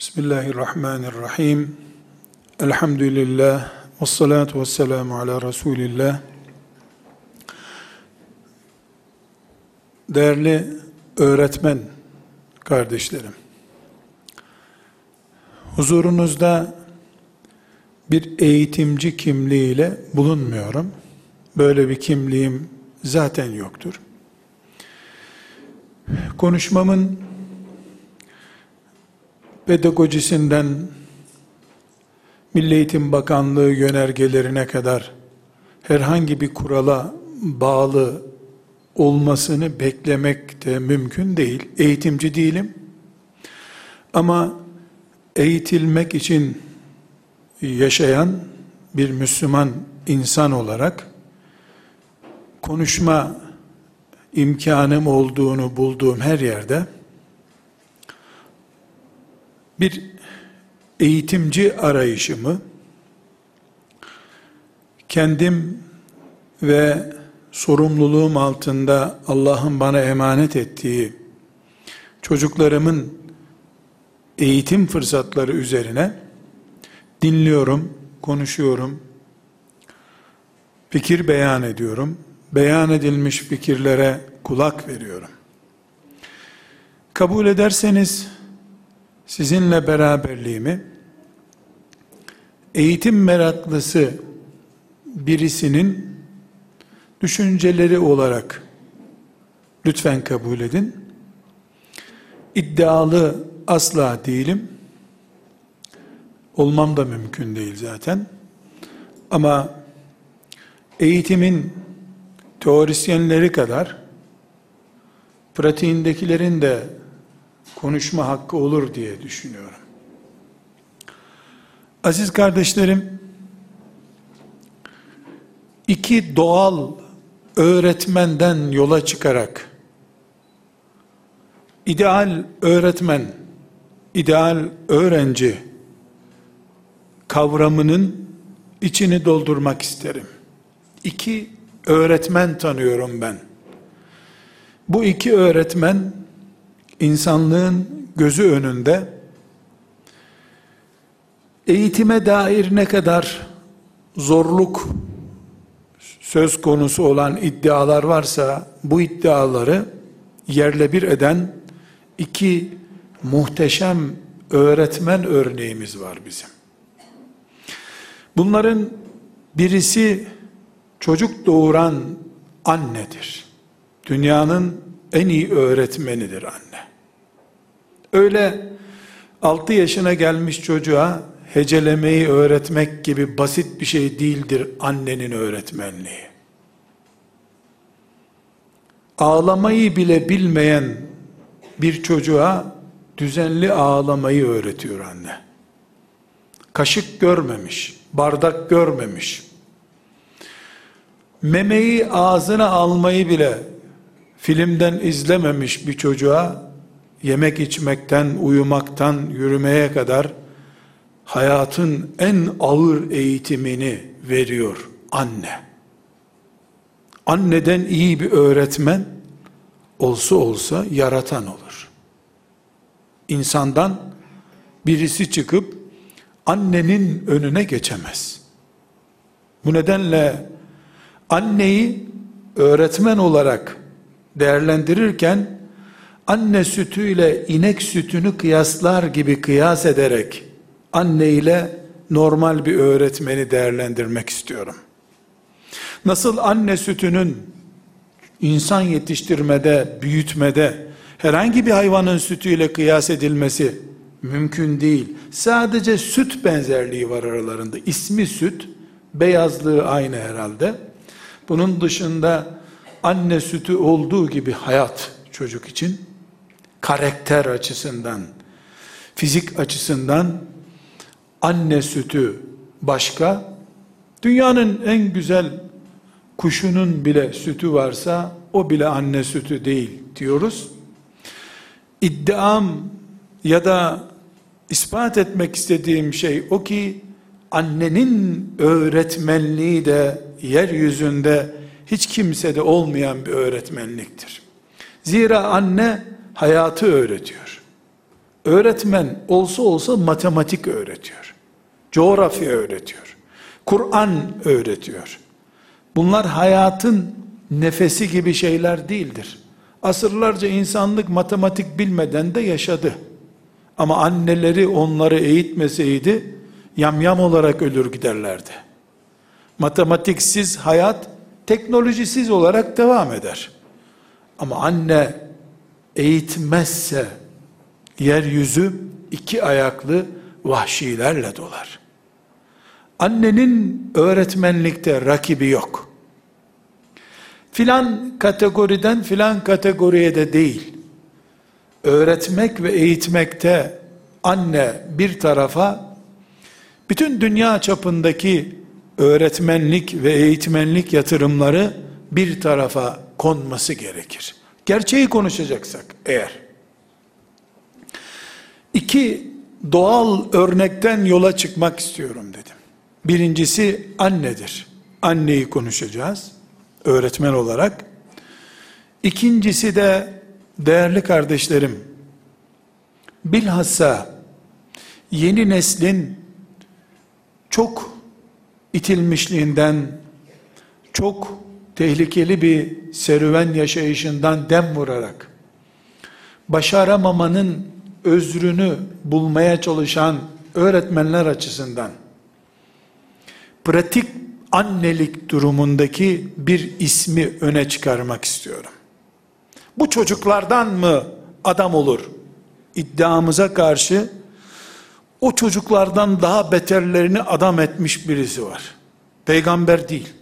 Bismillahirrahmanirrahim. Elhamdülillah. Ve salatu ve selamu ala Resulillah. Değerli öğretmen kardeşlerim. Huzurunuzda bir eğitimci kimliğiyle bulunmuyorum. Böyle bir kimliğim zaten yoktur. Konuşmamın pedagojisinden Milli Eğitim Bakanlığı yönergelerine kadar herhangi bir kurala bağlı olmasını beklemek de mümkün değil. Eğitimci değilim. Ama eğitilmek için yaşayan bir Müslüman insan olarak konuşma imkanım olduğunu bulduğum her yerde bir eğitimci arayışımı kendim ve sorumluluğum altında Allah'ın bana emanet ettiği çocuklarımın eğitim fırsatları üzerine dinliyorum, konuşuyorum, fikir beyan ediyorum, beyan edilmiş fikirlere kulak veriyorum. Kabul ederseniz sizinle beraberliğimi eğitim meraklısı birisinin düşünceleri olarak lütfen kabul edin. İddialı asla değilim. Olmam da mümkün değil zaten. Ama eğitimin teorisyenleri kadar pratiğindekilerin de konuşma hakkı olur diye düşünüyorum. Aziz kardeşlerim, iki doğal öğretmenden yola çıkarak, ideal öğretmen, ideal öğrenci kavramının içini doldurmak isterim. İki öğretmen tanıyorum ben. Bu iki öğretmen insanlığın gözü önünde eğitime dair ne kadar zorluk söz konusu olan iddialar varsa bu iddiaları yerle bir eden iki muhteşem öğretmen örneğimiz var bizim. Bunların birisi çocuk doğuran annedir. Dünyanın en iyi öğretmenidir anne. Öyle 6 yaşına gelmiş çocuğa hecelemeyi öğretmek gibi basit bir şey değildir annenin öğretmenliği. Ağlamayı bile bilmeyen bir çocuğa düzenli ağlamayı öğretiyor anne. Kaşık görmemiş, bardak görmemiş. Memeyi ağzına almayı bile filmden izlememiş bir çocuğa yemek içmekten, uyumaktan, yürümeye kadar hayatın en ağır eğitimini veriyor anne. Anneden iyi bir öğretmen olsa olsa yaratan olur. İnsandan birisi çıkıp annenin önüne geçemez. Bu nedenle anneyi öğretmen olarak değerlendirirken anne sütüyle inek sütünü kıyaslar gibi kıyas ederek anne ile normal bir öğretmeni değerlendirmek istiyorum. Nasıl anne sütünün insan yetiştirmede, büyütmede herhangi bir hayvanın sütüyle kıyas edilmesi mümkün değil. Sadece süt benzerliği var aralarında. İsmi süt, beyazlığı aynı herhalde. Bunun dışında anne sütü olduğu gibi hayat çocuk için karakter açısından, fizik açısından anne sütü başka, dünyanın en güzel kuşunun bile sütü varsa o bile anne sütü değil diyoruz. İddiam ya da ispat etmek istediğim şey o ki annenin öğretmenliği de yeryüzünde hiç kimsede olmayan bir öğretmenliktir. Zira anne hayatı öğretiyor. Öğretmen olsa olsa matematik öğretiyor. Coğrafya öğretiyor. Kur'an öğretiyor. Bunlar hayatın nefesi gibi şeyler değildir. Asırlarca insanlık matematik bilmeden de yaşadı. Ama anneleri onları eğitmeseydi yamyam olarak ölür giderlerdi. Matematiksiz hayat teknolojisiz olarak devam eder. Ama anne eğitmezse yeryüzü iki ayaklı vahşilerle dolar. Annenin öğretmenlikte rakibi yok. Filan kategoriden filan kategoriye de değil. Öğretmek ve eğitmekte anne bir tarafa bütün dünya çapındaki öğretmenlik ve eğitmenlik yatırımları bir tarafa konması gerekir. Gerçeği konuşacaksak eğer. İki doğal örnekten yola çıkmak istiyorum dedim. Birincisi annedir. Anneyi konuşacağız öğretmen olarak. İkincisi de değerli kardeşlerim bilhassa yeni neslin çok itilmişliğinden çok tehlikeli bir serüven yaşayışından dem vurarak başaramamanın özrünü bulmaya çalışan öğretmenler açısından pratik annelik durumundaki bir ismi öne çıkarmak istiyorum. Bu çocuklardan mı adam olur? İddiamıza karşı o çocuklardan daha beterlerini adam etmiş birisi var. Peygamber değil.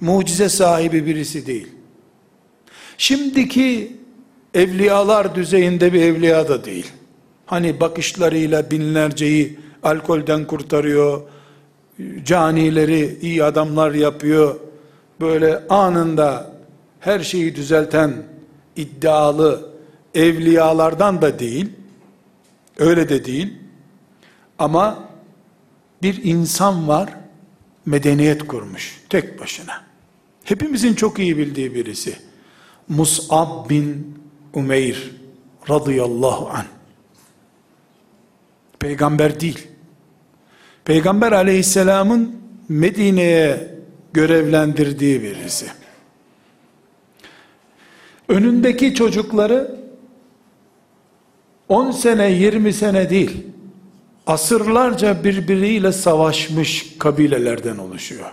Mucize sahibi birisi değil. Şimdiki evliyalar düzeyinde bir evliya da değil. Hani bakışlarıyla binlerceyi alkolden kurtarıyor, canileri iyi adamlar yapıyor, böyle anında her şeyi düzelten iddialı evliyalardan da değil, öyle de değil, ama bir insan var, medeniyet kurmuş, tek başına. Hepimizin çok iyi bildiği birisi. Mus'ab bin Umeyr radıyallahu an. Peygamber değil. Peygamber aleyhisselamın Medine'ye görevlendirdiği birisi. Önündeki çocukları 10 sene 20 sene değil asırlarca birbiriyle savaşmış kabilelerden oluşuyor.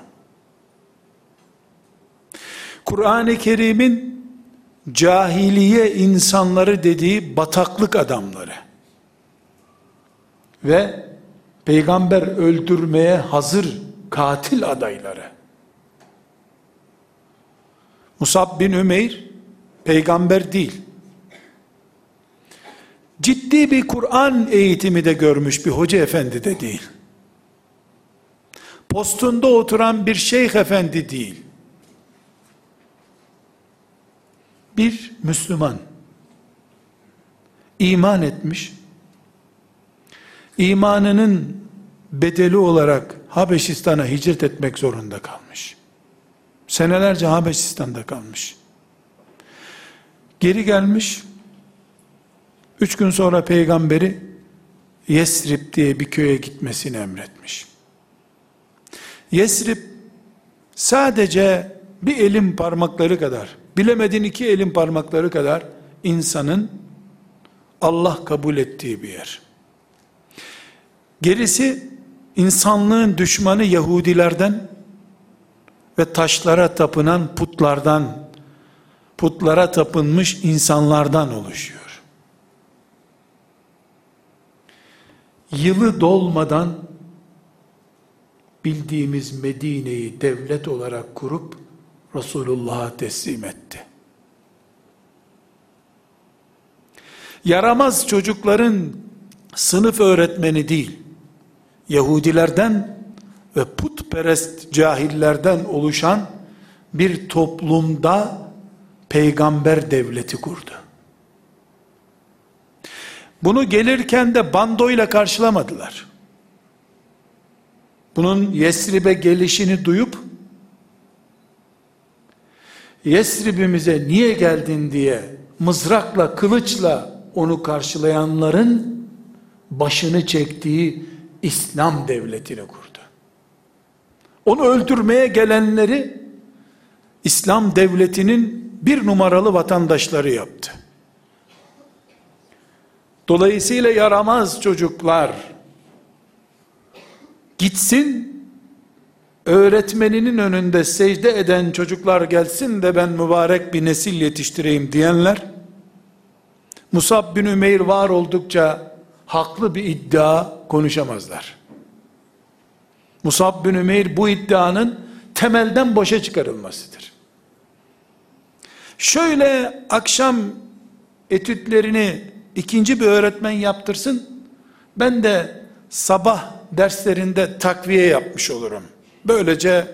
Kur'an-ı Kerim'in cahiliye insanları dediği bataklık adamları ve peygamber öldürmeye hazır katil adayları. Musab bin Ümeyr peygamber değil. Ciddi bir Kur'an eğitimi de görmüş bir hoca efendi de değil. Postunda oturan bir şeyh efendi değil. Bir Müslüman iman etmiş, imanının bedeli olarak Habeşistan'a hicret etmek zorunda kalmış. Senelerce Habeşistan'da kalmış. Geri gelmiş, üç gün sonra peygamberi Yesrib diye bir köye gitmesini emretmiş. Yesrib sadece bir elin parmakları kadar, bilemedin iki elin parmakları kadar insanın Allah kabul ettiği bir yer. Gerisi insanlığın düşmanı Yahudilerden ve taşlara tapınan putlardan, putlara tapınmış insanlardan oluşuyor. Yılı dolmadan bildiğimiz Medine'yi devlet olarak kurup Resulullah'a teslim etti. Yaramaz çocukların sınıf öğretmeni değil, Yahudilerden ve putperest cahillerden oluşan bir toplumda peygamber devleti kurdu. Bunu gelirken de bandoyla karşılamadılar. Bunun Yesrib'e gelişini duyup Yesrib'imize niye geldin diye mızrakla, kılıçla onu karşılayanların başını çektiği İslam devletini kurdu. Onu öldürmeye gelenleri İslam devletinin bir numaralı vatandaşları yaptı. Dolayısıyla yaramaz çocuklar gitsin öğretmeninin önünde secde eden çocuklar gelsin de ben mübarek bir nesil yetiştireyim diyenler Musab bin Ümeyr var oldukça haklı bir iddia konuşamazlar. Musab bin Ümeyr bu iddianın temelden boşa çıkarılmasıdır. Şöyle akşam etütlerini ikinci bir öğretmen yaptırsın, ben de sabah derslerinde takviye yapmış olurum. Böylece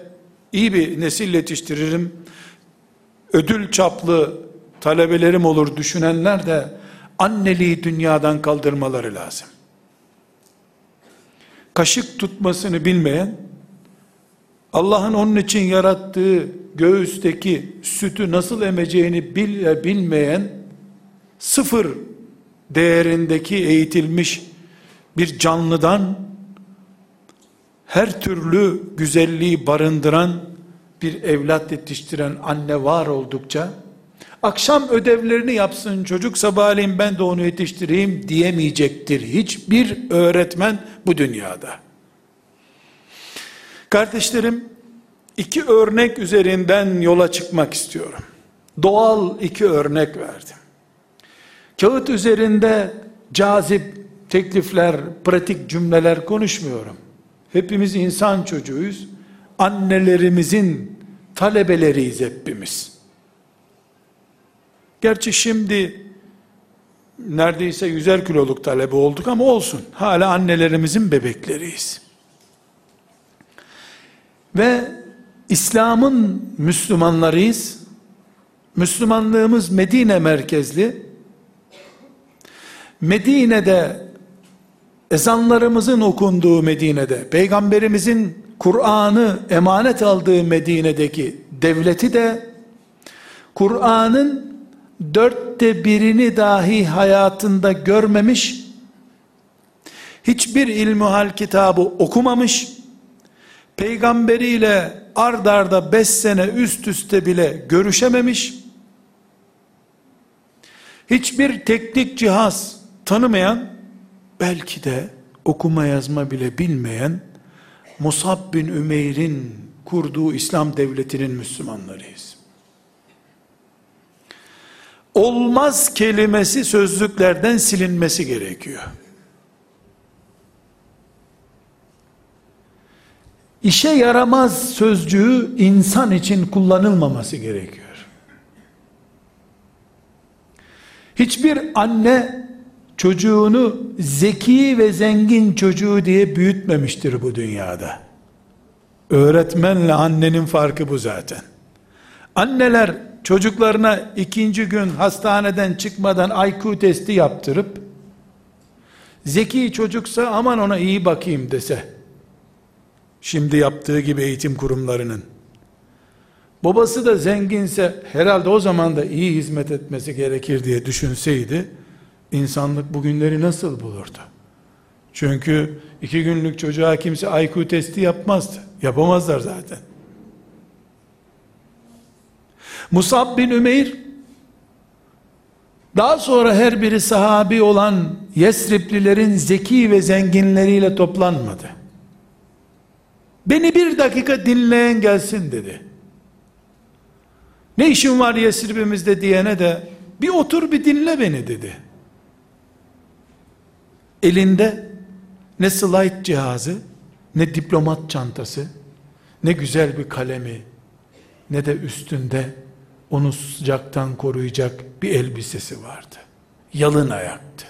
iyi bir nesil yetiştiririm. Ödül çaplı talebelerim olur düşünenler de anneliği dünyadan kaldırmaları lazım. Kaşık tutmasını bilmeyen, Allah'ın onun için yarattığı göğüsteki sütü nasıl emeceğini bil, bilmeyen, sıfır değerindeki eğitilmiş bir canlıdan her türlü güzelliği barındıran bir evlat yetiştiren anne var oldukça akşam ödevlerini yapsın çocuk sabahleyin ben de onu yetiştireyim diyemeyecektir hiçbir öğretmen bu dünyada. Kardeşlerim iki örnek üzerinden yola çıkmak istiyorum. Doğal iki örnek verdim. Kağıt üzerinde cazip teklifler, pratik cümleler konuşmuyorum. Hepimiz insan çocuğuyuz. Annelerimizin talebeleriyiz hepimiz. Gerçi şimdi neredeyse yüzer kiloluk talebe olduk ama olsun. Hala annelerimizin bebekleriyiz. Ve İslam'ın Müslümanlarıyız. Müslümanlığımız Medine merkezli. Medine'de ezanlarımızın okunduğu Medine'de, peygamberimizin Kur'an'ı emanet aldığı Medine'deki devleti de Kur'an'ın dörtte birini dahi hayatında görmemiş, hiçbir ilmuhal kitabı okumamış, peygamberiyle ard arda beş sene üst üste bile görüşememiş, hiçbir teknik cihaz tanımayan, belki de okuma yazma bile bilmeyen, Musab bin Ümeyr'in kurduğu İslam devletinin Müslümanlarıyız. Olmaz kelimesi sözlüklerden silinmesi gerekiyor. İşe yaramaz sözcüğü insan için kullanılmaması gerekiyor. Hiçbir anne çocuğunu zeki ve zengin çocuğu diye büyütmemiştir bu dünyada. Öğretmenle annenin farkı bu zaten. Anneler çocuklarına ikinci gün hastaneden çıkmadan IQ testi yaptırıp zeki çocuksa aman ona iyi bakayım dese şimdi yaptığı gibi eğitim kurumlarının babası da zenginse herhalde o zaman da iyi hizmet etmesi gerekir diye düşünseydi insanlık bugünleri nasıl bulurdu? Çünkü iki günlük çocuğa kimse IQ testi yapmazdı. Yapamazlar zaten. Musab bin Ümeyr daha sonra her biri sahabi olan Yesriplilerin zeki ve zenginleriyle toplanmadı. Beni bir dakika dinleyen gelsin dedi. Ne işin var Yesrib'imizde diyene de bir otur bir dinle beni dedi. Elinde ne slide cihazı, ne diplomat çantası, ne güzel bir kalemi, ne de üstünde onu sıcaktan koruyacak bir elbisesi vardı. Yalın ayaktı.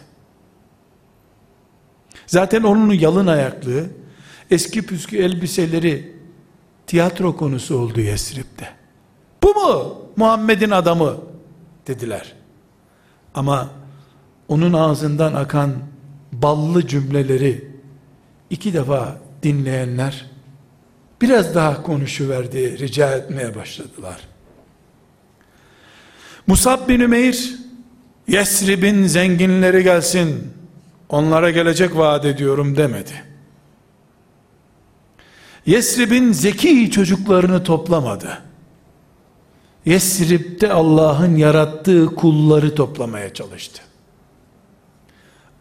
Zaten onun yalın ayaklığı, eski püskü elbiseleri tiyatro konusu oldu Yesrib'de. Bu mu Muhammed'in adamı dediler. Ama onun ağzından akan ballı cümleleri iki defa dinleyenler biraz daha konuşuverdi rica etmeye başladılar. Musab bin Ümeyr Yesrib'in zenginleri gelsin, onlara gelecek vaat ediyorum demedi. Yesrib'in zeki çocuklarını toplamadı. Yesrib'de Allah'ın yarattığı kulları toplamaya çalıştı.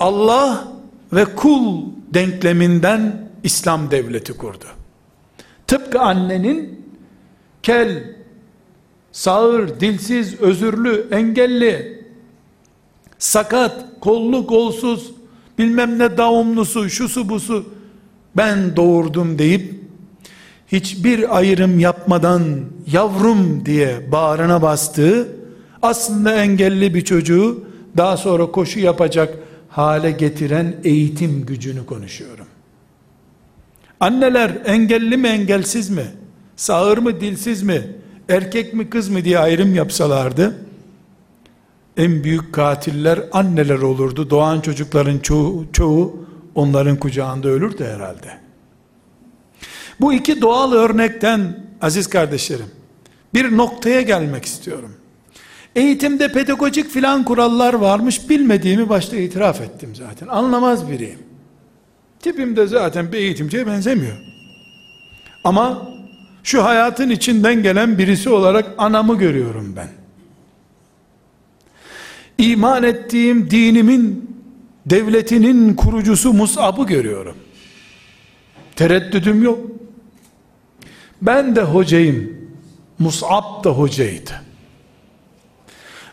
Allah ve kul denkleminden İslam devleti kurdu. Tıpkı annenin kel, sağır, dilsiz, özürlü, engelli, sakat, kollu kolsuz, bilmem ne davumlusu, şusu busu, ben doğurdum deyip, hiçbir ayrım yapmadan yavrum diye bağrına bastığı, aslında engelli bir çocuğu, daha sonra koşu yapacak hale getiren eğitim gücünü konuşuyorum. Anneler engelli mi engelsiz mi? Sağır mı dilsiz mi? Erkek mi kız mı diye ayrım yapsalardı, en büyük katiller anneler olurdu. Doğan çocukların çoğu, çoğu onların kucağında ölürdü herhalde. Bu iki doğal örnekten aziz kardeşlerim bir noktaya gelmek istiyorum. Eğitimde pedagojik filan kurallar varmış bilmediğimi başta itiraf ettim zaten. Anlamaz biriyim. Tipim de zaten bir eğitimciye benzemiyor. Ama şu hayatın içinden gelen birisi olarak anamı görüyorum ben. İman ettiğim dinimin devletinin kurucusu Mus'ab'ı görüyorum. Tereddüdüm yok. Ben de hocayım. Mus'ab da hocaydı.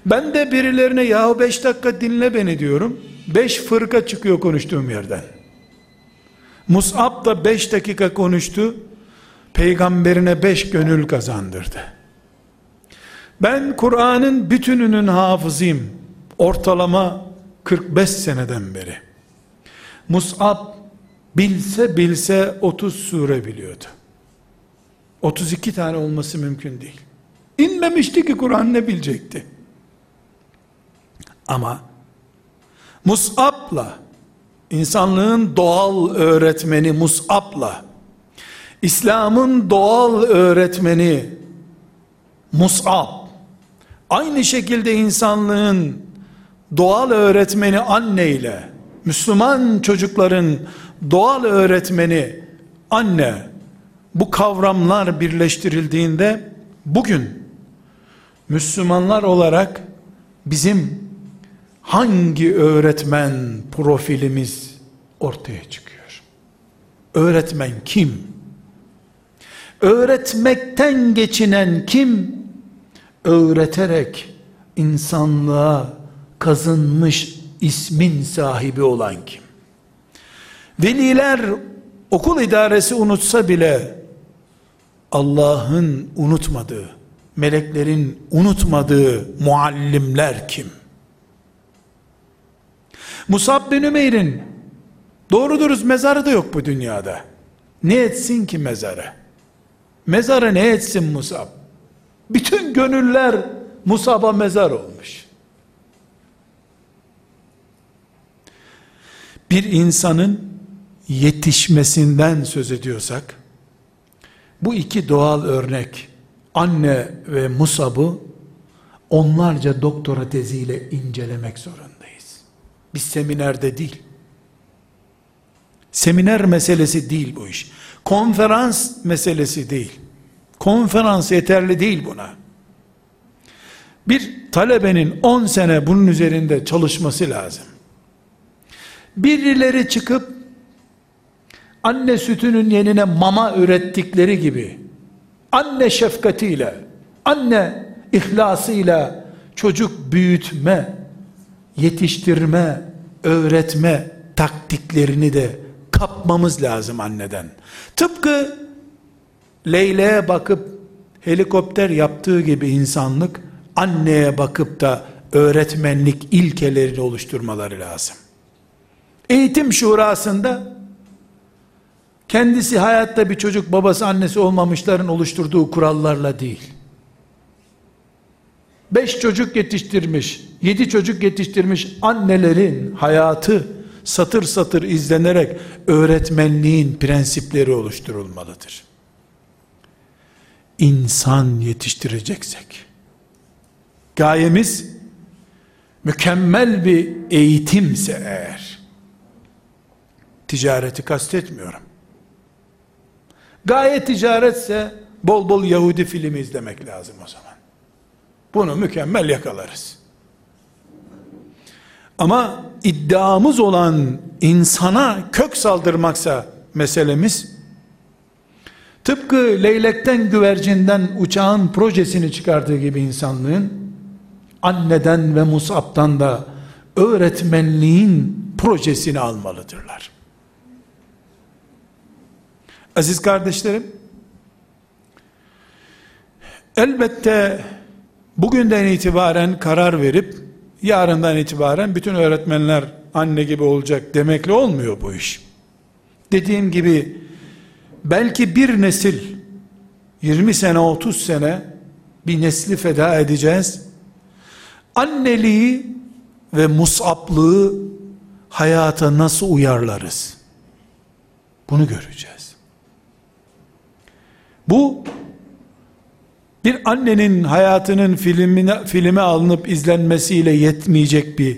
Ben de birilerine yahu beş dakika dinle beni diyorum. Beş fırka çıkıyor konuştuğum yerden. Mus'ab da beş dakika konuştu. Peygamberine beş gönül kazandırdı. Ben Kur'an'ın bütününün hafızıyım. Ortalama 45 seneden beri. Mus'ab bilse bilse 30 sure biliyordu. 32 tane olması mümkün değil. İnmemişti ki Kur'an ne bilecekti? Ama Mus'ab'la insanlığın doğal öğretmeni Mus'ab'la İslam'ın doğal öğretmeni Mus'ab aynı şekilde insanlığın doğal öğretmeni anne ile Müslüman çocukların doğal öğretmeni anne bu kavramlar birleştirildiğinde bugün Müslümanlar olarak bizim hangi öğretmen profilimiz ortaya çıkıyor? Öğretmen kim? Öğretmekten geçinen kim? Öğreterek insanlığa kazınmış ismin sahibi olan kim? Veliler okul idaresi unutsa bile Allah'ın unutmadığı, meleklerin unutmadığı muallimler kim? Musab bin Ümeyr'in doğru mezarı da yok bu dünyada. Ne etsin ki mezarı? Mezarı ne etsin Musab? Bütün gönüller Musab'a mezar olmuş. Bir insanın yetişmesinden söz ediyorsak, bu iki doğal örnek, anne ve Musab'ı onlarca doktora teziyle incelemek zorundayız. Bir seminerde değil. Seminer meselesi değil bu iş. Konferans meselesi değil. Konferans yeterli değil buna. Bir talebenin 10 sene bunun üzerinde çalışması lazım. Birileri çıkıp anne sütünün yenine mama ürettikleri gibi anne şefkatiyle, anne ihlasıyla çocuk büyütme, yetiştirme, öğretme taktiklerini de kapmamız lazım anneden. Tıpkı Leyle'ye bakıp helikopter yaptığı gibi insanlık anneye bakıp da öğretmenlik ilkelerini oluşturmaları lazım. Eğitim şurasında kendisi hayatta bir çocuk babası annesi olmamışların oluşturduğu kurallarla değil. Beş çocuk yetiştirmiş, yedi çocuk yetiştirmiş annelerin hayatı satır satır izlenerek öğretmenliğin prensipleri oluşturulmalıdır. İnsan yetiştireceksek, gayemiz mükemmel bir eğitimse eğer, ticareti kastetmiyorum. Gayet ticaretse bol bol Yahudi filmi izlemek lazım o zaman. Bunu mükemmel yakalarız. Ama iddiamız olan insana kök saldırmaksa meselemiz, tıpkı leylekten güvercinden uçağın projesini çıkardığı gibi insanlığın, anneden ve Musab'dan da öğretmenliğin projesini almalıdırlar. Aziz kardeşlerim, elbette bugünden itibaren karar verip, yarından itibaren bütün öğretmenler anne gibi olacak demekle olmuyor bu iş. Dediğim gibi, belki bir nesil, 20 sene, 30 sene, bir nesli feda edeceğiz. Anneliği ve musablığı hayata nasıl uyarlarız? Bunu göreceğiz. Bu bir annenin hayatının filmine, filme alınıp izlenmesiyle yetmeyecek bir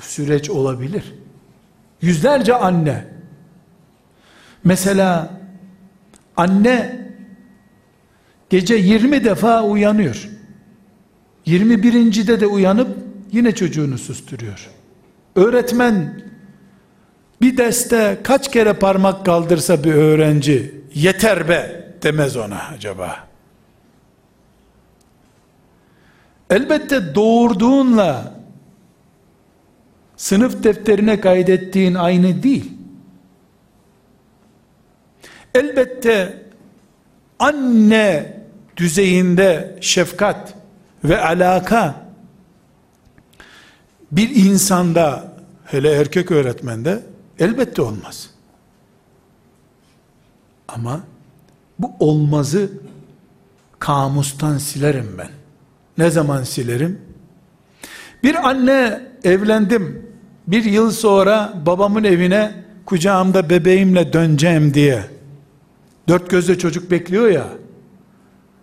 süreç olabilir. Yüzlerce anne mesela anne gece 20 defa uyanıyor. 21. de de uyanıp yine çocuğunu susturuyor. Öğretmen bir derste kaç kere parmak kaldırsa bir öğrenci yeter be demez ona acaba. Elbette doğurduğunla sınıf defterine kaydettiğin aynı değil. Elbette anne düzeyinde şefkat ve alaka bir insanda hele erkek öğretmende elbette olmaz. Ama bu olmazı kamustan silerim ben. Ne zaman silerim? Bir anne evlendim. Bir yıl sonra babamın evine kucağımda bebeğimle döneceğim diye. Dört gözle çocuk bekliyor ya.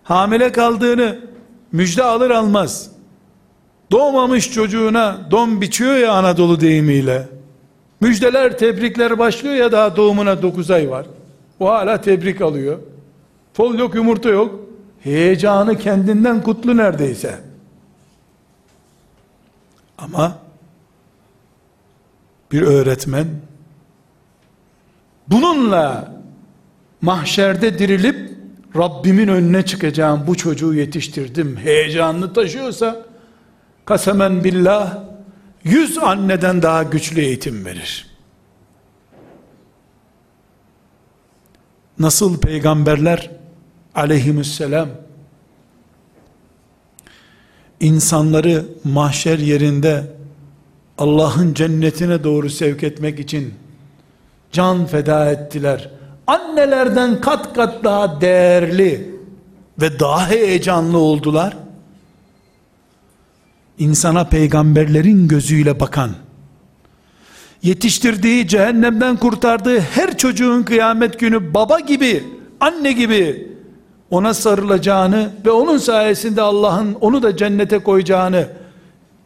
Hamile kaldığını müjde alır almaz. Doğmamış çocuğuna don biçiyor ya Anadolu deyimiyle. Müjdeler, tebrikler başlıyor ya daha doğumuna dokuz ay var. O hala tebrik alıyor. Fol yok, yumurta yok. Heyecanı kendinden kutlu neredeyse. Ama bir öğretmen bununla mahşerde dirilip Rabbimin önüne çıkacağım bu çocuğu yetiştirdim heyecanını taşıyorsa kasemen billah yüz anneden daha güçlü eğitim verir. Nasıl peygamberler aleyhisselam insanları mahşer yerinde Allah'ın cennetine doğru sevk etmek için can feda ettiler. Annelerden kat kat daha değerli ve daha heyecanlı oldular. İnsana peygamberlerin gözüyle bakan, yetiştirdiği, cehennemden kurtardığı her çocuğun kıyamet günü baba gibi, anne gibi ona sarılacağını ve onun sayesinde Allah'ın onu da cennete koyacağını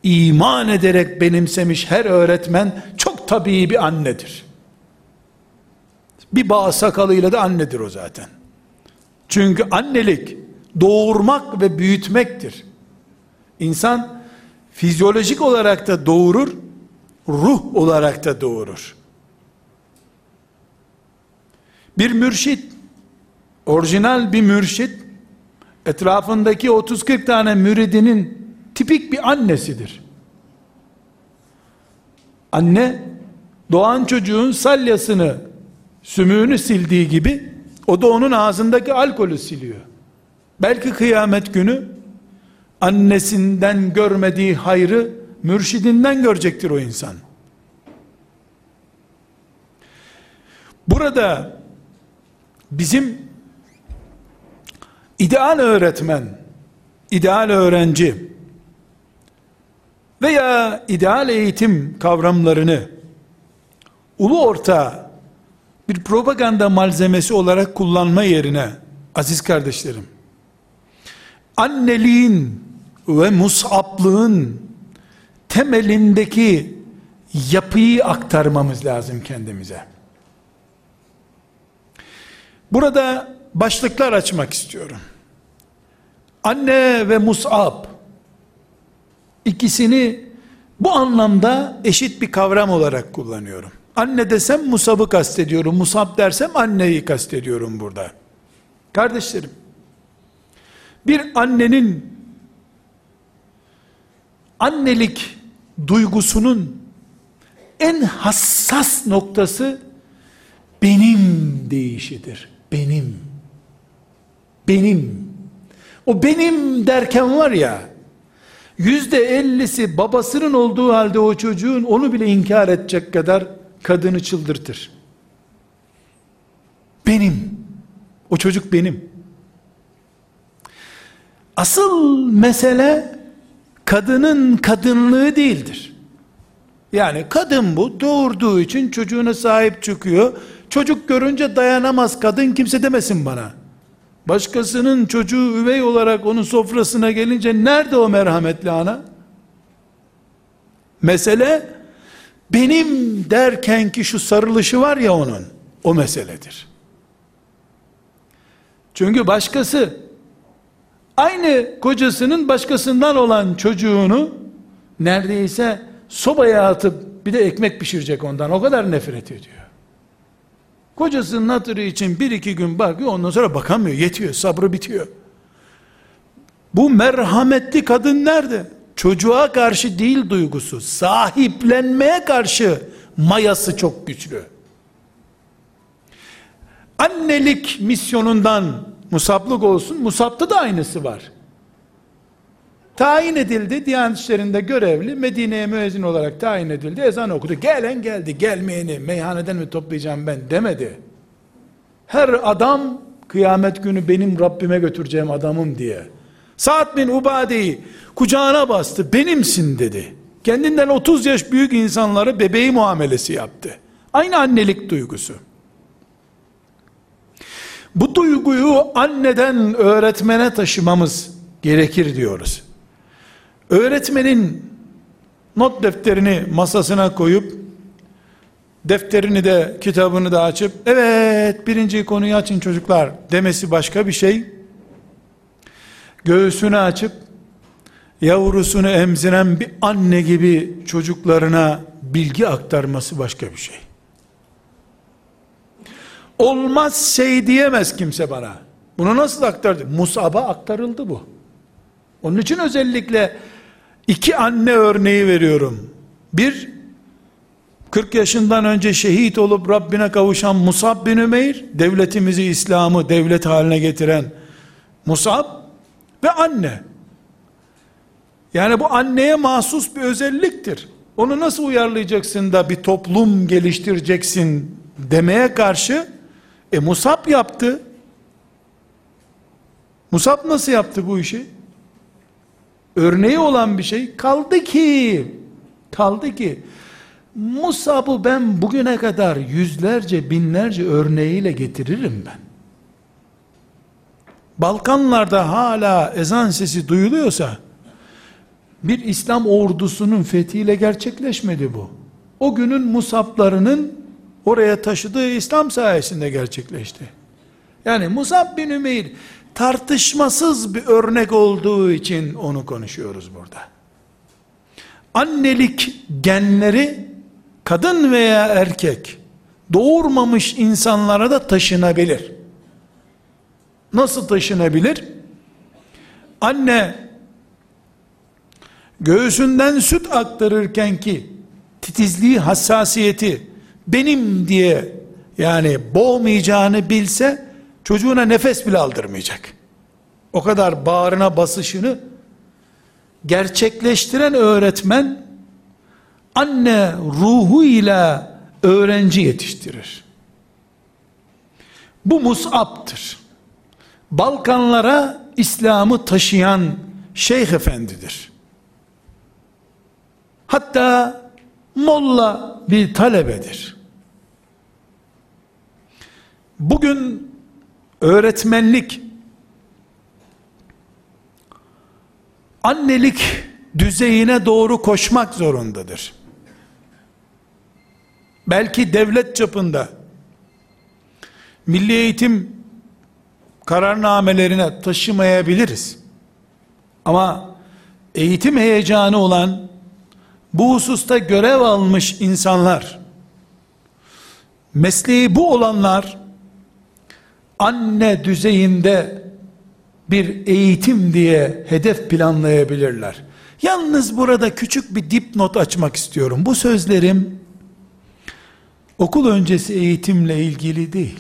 iman ederek benimsemiş her öğretmen çok tabii bir annedir. Bir bağ sakalıyla da annedir o zaten. Çünkü annelik doğurmak ve büyütmektir. İnsan fizyolojik olarak da doğurur, ruh olarak da doğurur. Bir mürşit, orijinal bir mürşit, etrafındaki 30-40 tane müridinin tipik bir annesidir. Anne, doğan çocuğun salyasını, sümüğünü sildiği gibi, o da onun ağzındaki alkolü siliyor. Belki kıyamet günü, annesinden görmediği hayrı, mürşidinden görecektir o insan. Burada bizim ideal öğretmen, ideal öğrenci veya ideal eğitim kavramlarını ulu orta bir propaganda malzemesi olarak kullanma yerine aziz kardeşlerim anneliğin ve musablığın temelindeki yapıyı aktarmamız lazım kendimize. Burada başlıklar açmak istiyorum. Anne ve Mus'ab ikisini bu anlamda eşit bir kavram olarak kullanıyorum. Anne desem Musab'ı kastediyorum. Musab dersem anneyi kastediyorum burada. Kardeşlerim, bir annenin annelik duygusunun en hassas noktası benim deyişidir. Benim. Benim. O benim derken var ya, yüzde ellisi babasının olduğu halde o çocuğun onu bile inkar edecek kadar kadını çıldırtır. Benim. O çocuk benim. Asıl mesele kadının kadınlığı değildir. Yani kadın bu doğurduğu için çocuğuna sahip çıkıyor. Çocuk görünce dayanamaz kadın kimse demesin bana. Başkasının çocuğu üvey olarak onun sofrasına gelince nerede o merhametli ana? Mesele benim derken ki şu sarılışı var ya onun o meseledir. Çünkü başkası aynı kocasının başkasından olan çocuğunu neredeyse sobaya atıp bir de ekmek pişirecek ondan o kadar nefret ediyor. Kocasının hatırı için bir iki gün bakıyor ondan sonra bakamıyor yetiyor sabrı bitiyor. Bu merhametli kadın nerede? Çocuğa karşı değil duygusu, sahiplenmeye karşı mayası çok güçlü. Annelik misyonundan musablık olsun, musabta da aynısı var. Tayin edildi, Diyanet İşleri'nde görevli, Medine'ye müezzin olarak tayin edildi, ezan okudu. Gelen geldi, gelmeyeni meyhaneden mi toplayacağım ben demedi. Her adam kıyamet günü benim Rabbime götüreceğim adamım diye. Sa'd bin Ubade'yi kucağına bastı, benimsin dedi. Kendinden 30 yaş büyük insanları bebeği muamelesi yaptı. Aynı annelik duygusu. Bu duyguyu anneden öğretmene taşımamız gerekir diyoruz. Öğretmenin not defterini masasına koyup defterini de kitabını da açıp evet birinci konuyu açın çocuklar demesi başka bir şey. Göğsünü açıp yavrusunu emziren bir anne gibi çocuklarına bilgi aktarması başka bir şey. Olmaz şey diyemez kimse bana. Bunu nasıl aktardı? Musab'a aktarıldı bu. Onun için özellikle iki anne örneği veriyorum. Bir, 40 yaşından önce şehit olup Rabbine kavuşan Musab bin Ümeyr, devletimizi, İslam'ı devlet haline getiren Musab ve anne. Yani bu anneye mahsus bir özelliktir. Onu nasıl uyarlayacaksın da bir toplum geliştireceksin demeye karşı e Musab yaptı. Musab nasıl yaptı bu işi? Örneği olan bir şey kaldı ki kaldı ki Musab'ı ben bugüne kadar yüzlerce binlerce örneğiyle getiririm ben. Balkanlarda hala ezan sesi duyuluyorsa bir İslam ordusunun fethiyle gerçekleşmedi bu. O günün Musablarının oraya taşıdığı İslam sayesinde gerçekleşti. Yani Musab bin Ümeyr tartışmasız bir örnek olduğu için onu konuşuyoruz burada. Annelik genleri kadın veya erkek doğurmamış insanlara da taşınabilir. Nasıl taşınabilir? Anne göğsünden süt aktarırken ki titizliği, hassasiyeti benim diye yani boğmayacağını bilse çocuğuna nefes bile aldırmayacak. O kadar bağrına basışını gerçekleştiren öğretmen anne ruhu ile öğrenci yetiştirir. Bu Mus'ab'tır. Balkanlara İslam'ı taşıyan şeyh efendidir. Hatta molla bir talebedir. Bugün öğretmenlik annelik düzeyine doğru koşmak zorundadır. Belki devlet çapında milli eğitim kararnamelerine taşımayabiliriz. Ama eğitim heyecanı olan bu hususta görev almış insanlar mesleği bu olanlar anne düzeyinde bir eğitim diye hedef planlayabilirler. Yalnız burada küçük bir dipnot açmak istiyorum. Bu sözlerim okul öncesi eğitimle ilgili değil.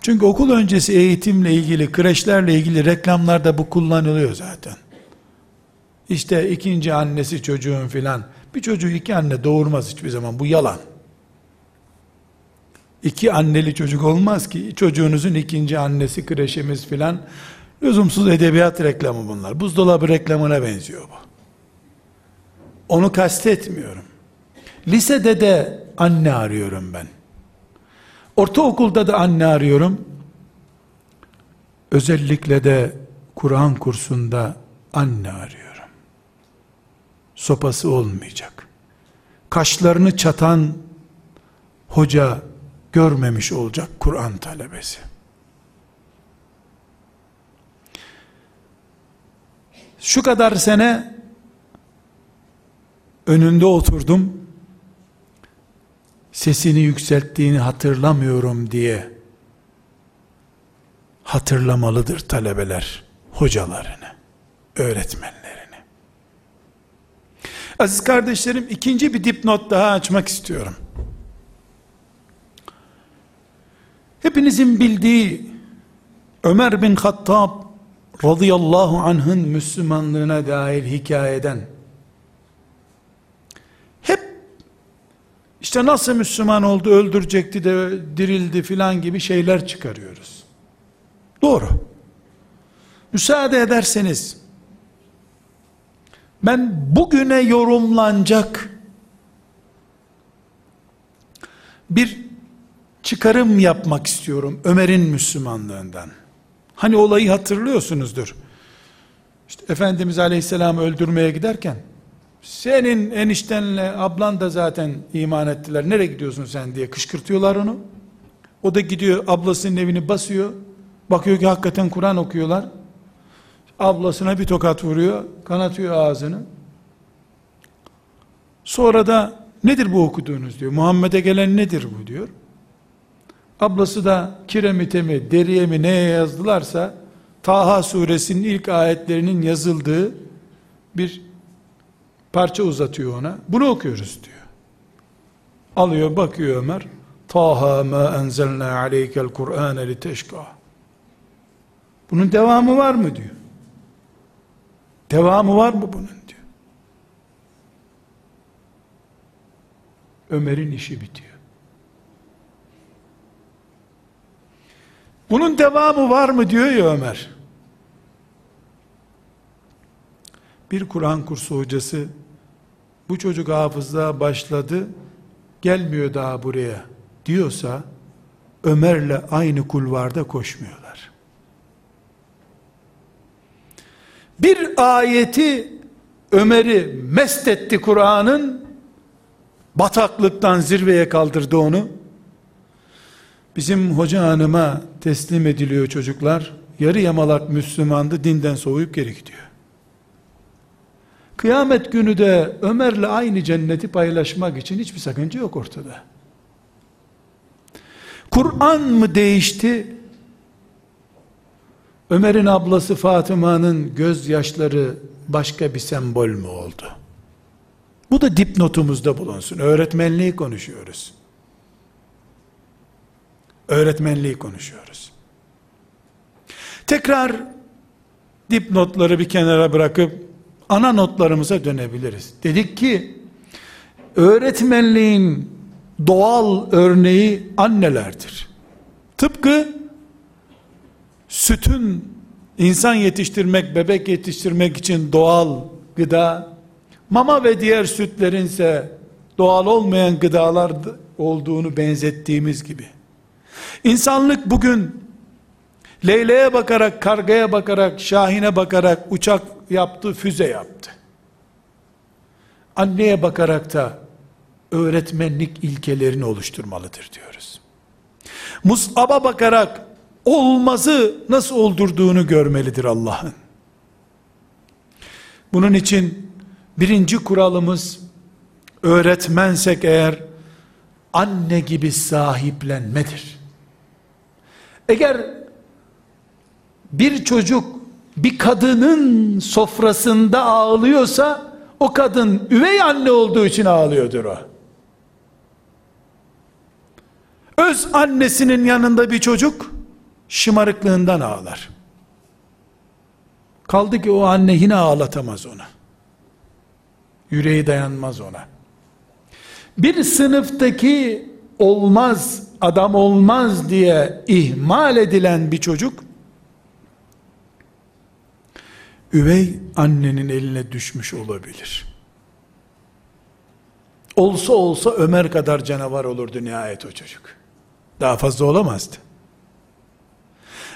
Çünkü okul öncesi eğitimle ilgili, kreşlerle ilgili reklamlarda bu kullanılıyor zaten. İşte ikinci annesi çocuğun filan. Bir çocuğu iki anne doğurmaz hiçbir zaman. Bu yalan. İki anneli çocuk olmaz ki. Çocuğunuzun ikinci annesi kreşimiz filan. Lüzumsuz edebiyat reklamı bunlar. Buzdolabı reklamına benziyor bu. Onu kastetmiyorum. Lisede de anne arıyorum ben. Ortaokulda da anne arıyorum. Özellikle de Kur'an kursunda anne arıyorum. Sopası olmayacak. Kaşlarını çatan hoca görmemiş olacak Kur'an talebesi. Şu kadar sene önünde oturdum sesini yükselttiğini hatırlamıyorum diye hatırlamalıdır talebeler hocalarını, öğretmenlerini. Aziz kardeşlerim ikinci bir dipnot daha açmak istiyorum. Hepinizin bildiği Ömer bin Hattab radıyallahu anh'ın Müslümanlığına dair hikayeden İşte nasıl Müslüman oldu, öldürecekti de dirildi filan gibi şeyler çıkarıyoruz. Doğru. Müsaade ederseniz, ben bugüne yorumlanacak bir çıkarım yapmak istiyorum Ömer'in Müslümanlığından. Hani olayı hatırlıyorsunuzdur. İşte Efendimiz Aleyhisselam'ı öldürmeye giderken senin eniştenle ablan da zaten iman ettiler. Nereye gidiyorsun sen diye kışkırtıyorlar onu. O da gidiyor ablasının evini basıyor. Bakıyor ki hakikaten Kur'an okuyorlar. Ablasına bir tokat vuruyor. Kanatıyor ağzını. Sonra da nedir bu okuduğunuz diyor. Muhammed'e gelen nedir bu diyor. Ablası da kiremite mi, deriye mi neye yazdılarsa Taha suresinin ilk ayetlerinin yazıldığı bir parça uzatıyor ona. Bunu okuyoruz diyor. Alıyor bakıyor Ömer. Taha ma enzelna aleykel Kur'ane li teşka. Bunun devamı var mı diyor. Devamı var mı bunun diyor. Ömer'in işi bitiyor. Bunun devamı var mı diyor ya Ömer. Bir Kur'an kursu hocası bu çocuk hafızlığa başladı gelmiyor daha buraya diyorsa Ömer'le aynı kulvarda koşmuyorlar. Bir ayeti Ömer'i mest etti Kur'an'ın bataklıktan zirveye kaldırdı onu. Bizim hoca hanıma teslim ediliyor çocuklar. Yarı yamalak Müslümandı dinden soğuyup geri gidiyor. Kıyamet günü de Ömer'le aynı cenneti paylaşmak için hiçbir sakınca yok ortada. Kur'an mı değişti? Ömer'in ablası Fatıma'nın gözyaşları başka bir sembol mü oldu? Bu da dipnotumuzda bulunsun. Öğretmenliği konuşuyoruz. Öğretmenliği konuşuyoruz. Tekrar dipnotları bir kenara bırakıp ana notlarımıza dönebiliriz. Dedik ki öğretmenliğin doğal örneği annelerdir. Tıpkı sütün insan yetiştirmek, bebek yetiştirmek için doğal gıda, mama ve diğer sütlerin ise doğal olmayan gıdalar olduğunu benzettiğimiz gibi. İnsanlık bugün Leyleğe bakarak, kargaya bakarak, şahine bakarak uçak yaptı, füze yaptı. Anneye bakarak da öğretmenlik ilkelerini oluşturmalıdır diyoruz. Mus'ab'a bakarak olmazı nasıl oldurduğunu görmelidir Allah'ın. Bunun için birinci kuralımız öğretmensek eğer anne gibi sahiplenmedir. Eğer bir çocuk bir kadının sofrasında ağlıyorsa o kadın üvey anne olduğu için ağlıyordur o. Öz annesinin yanında bir çocuk şımarıklığından ağlar. Kaldı ki o anne yine ağlatamaz ona. Yüreği dayanmaz ona. Bir sınıftaki olmaz, adam olmaz diye ihmal edilen bir çocuk üvey annenin eline düşmüş olabilir. Olsa olsa Ömer kadar canavar olurdu nihayet o çocuk. Daha fazla olamazdı.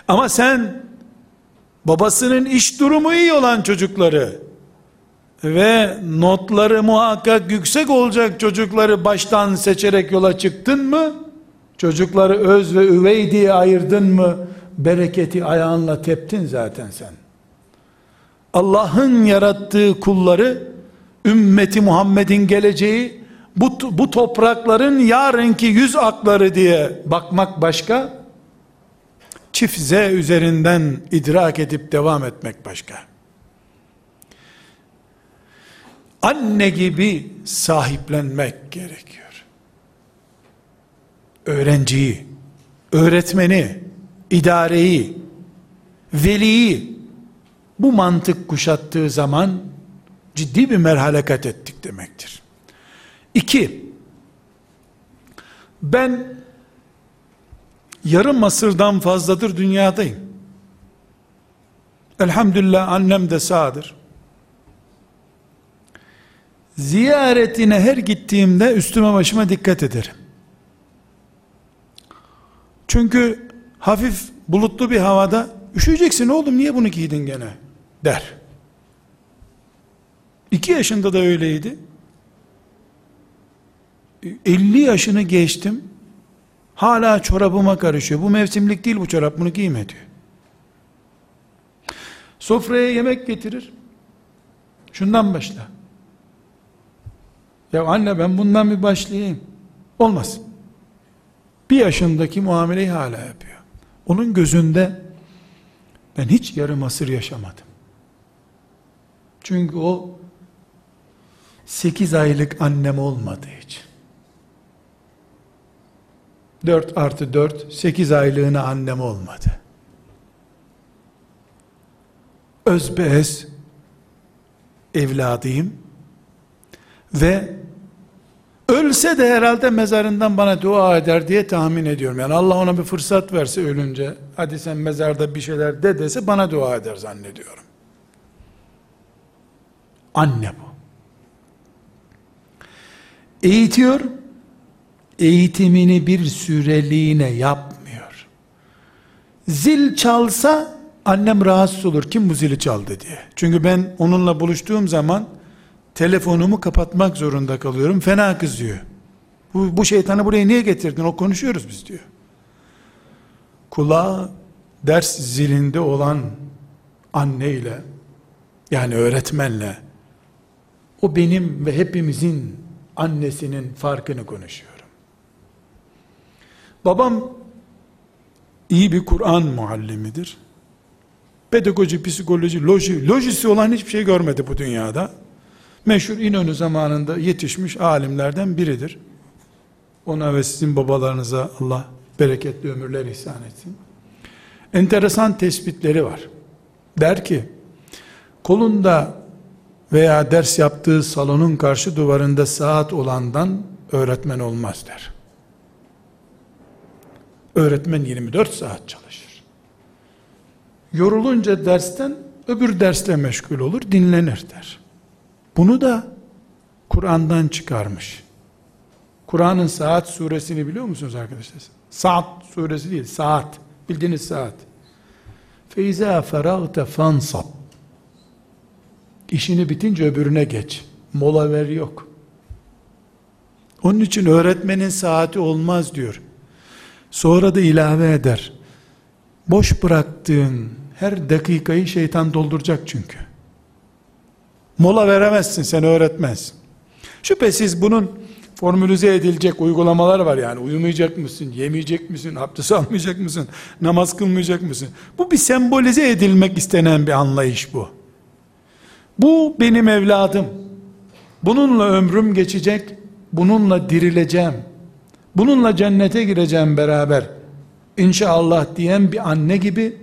Ama sen babasının iş durumu iyi olan çocukları ve notları muhakkak yüksek olacak çocukları baştan seçerek yola çıktın mı? Çocukları öz ve üvey diye ayırdın mı? Bereketi ayağınla teptin zaten sen. Allah'ın yarattığı kulları ümmeti Muhammed'in geleceği bu, bu toprakların yarınki yüz akları diye bakmak başka çift Z üzerinden idrak edip devam etmek başka. Anne gibi sahiplenmek gerekiyor. Öğrenciyi, öğretmeni, idareyi, veliyi bu mantık kuşattığı zaman ciddi bir merhale kat ettik demektir. İki, ben yarım asırdan fazladır dünyadayım. Elhamdülillah annem de sağdır. Ziyaretine her gittiğimde üstüme başıma dikkat ederim. Çünkü hafif bulutlu bir havada üşüyeceksin oğlum niye bunu giydin gene der. İki yaşında da öyleydi. 50 yaşını geçtim. Hala çorabıma karışıyor. Bu mevsimlik değil bu çorap bunu giyme diyor. Sofraya yemek getirir. Şundan başla. Ya anne ben bundan bir başlayayım. Olmaz. Bir yaşındaki muameleyi hala yapıyor. Onun gözünde ben hiç yarım asır yaşamadım. Çünkü o 8 aylık annem olmadığı için. 4 artı 4, 8 aylığına annem olmadı. Özbeez evladıyım ve ölse de herhalde mezarından bana dua eder diye tahmin ediyorum. Yani Allah ona bir fırsat verse ölünce, hadi sen mezarda bir şeyler de dese bana dua eder zannediyorum. Anne bu. Eğitiyor, eğitimini bir süreliğine yapmıyor. Zil çalsa annem rahatsız olur. Kim bu zili çaldı diye. Çünkü ben onunla buluştuğum zaman telefonumu kapatmak zorunda kalıyorum. Fena kızıyor. Bu, bu şeytanı buraya niye getirdin? O konuşuyoruz biz diyor. Kulağı ders zilinde olan anneyle yani öğretmenle o benim ve hepimizin annesinin farkını konuşuyorum. Babam iyi bir Kur'an muallimidir. Pedagoji, psikoloji, loji, lojisi olan hiçbir şey görmedi bu dünyada. Meşhur İnönü zamanında yetişmiş alimlerden biridir. Ona ve sizin babalarınıza Allah bereketli ömürler ihsan etsin. Enteresan tespitleri var. Der ki, kolunda veya ders yaptığı salonun karşı duvarında saat olandan öğretmen olmaz der. Öğretmen 24 saat çalışır. Yorulunca dersten öbür dersle meşgul olur, dinlenir der. Bunu da Kur'an'dan çıkarmış. Kur'an'ın saat suresini biliyor musunuz arkadaşlar? Saat suresi değil, saat. Bildiğiniz saat. Feyza feragte fansab. İşini bitince öbürüne geç. Mola ver yok. Onun için öğretmenin saati olmaz diyor. Sonra da ilave eder. Boş bıraktığın her dakikayı şeytan dolduracak çünkü. Mola veremezsin sen öğretmez. Şüphesiz bunun formülize edilecek uygulamalar var yani. Uyumayacak mısın, yemeyecek misin, abdest almayacak mısın, namaz kılmayacak mısın? Bu bir sembolize edilmek istenen bir anlayış bu. Bu benim evladım. Bununla ömrüm geçecek, bununla dirileceğim. Bununla cennete gireceğim beraber. İnşallah diyen bir anne gibi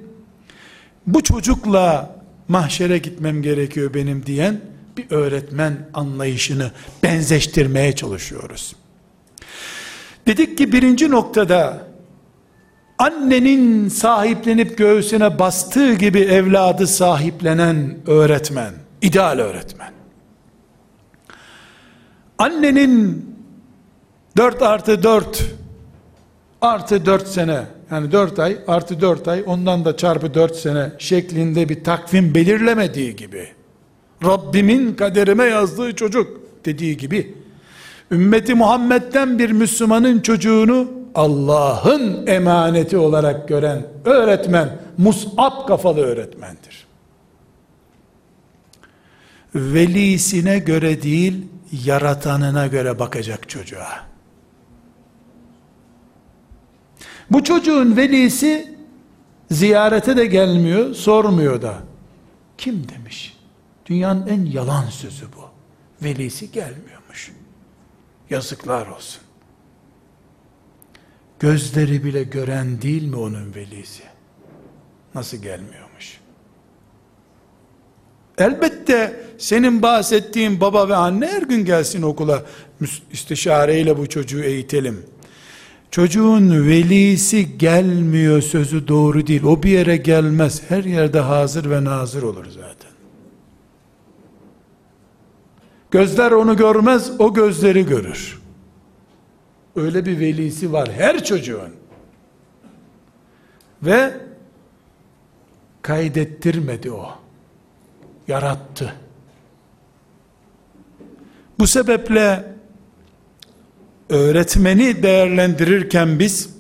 bu çocukla mahşere gitmem gerekiyor benim diyen bir öğretmen anlayışını benzeştirmeye çalışıyoruz. Dedik ki birinci noktada annenin sahiplenip göğsüne bastığı gibi evladı sahiplenen öğretmen, ideal öğretmen. Annenin 4 artı 4 artı 4 sene yani 4 ay artı 4 ay ondan da çarpı 4 sene şeklinde bir takvim belirlemediği gibi Rabbimin kaderime yazdığı çocuk dediği gibi ümmeti Muhammed'den bir Müslümanın çocuğunu Allah'ın emaneti olarak gören öğretmen musab kafalı öğretmendir. Velisine göre değil yaratanına göre bakacak çocuğa. Bu çocuğun velisi ziyarete de gelmiyor, sormuyor da. Kim demiş? Dünyanın en yalan sözü bu. Velisi gelmiyormuş. Yazıklar olsun. Gözleri bile gören değil mi onun velisi? Nasıl gelmiyormuş? Elbette senin bahsettiğin baba ve anne her gün gelsin okula istişareyle bu çocuğu eğitelim. Çocuğun velisi gelmiyor sözü doğru değil. O bir yere gelmez. Her yerde hazır ve nazır olur zaten. Gözler onu görmez, o gözleri görür. Öyle bir velisi var her çocuğun. Ve kaydettirmedi o. Yarattı. Bu sebeple öğretmeni değerlendirirken biz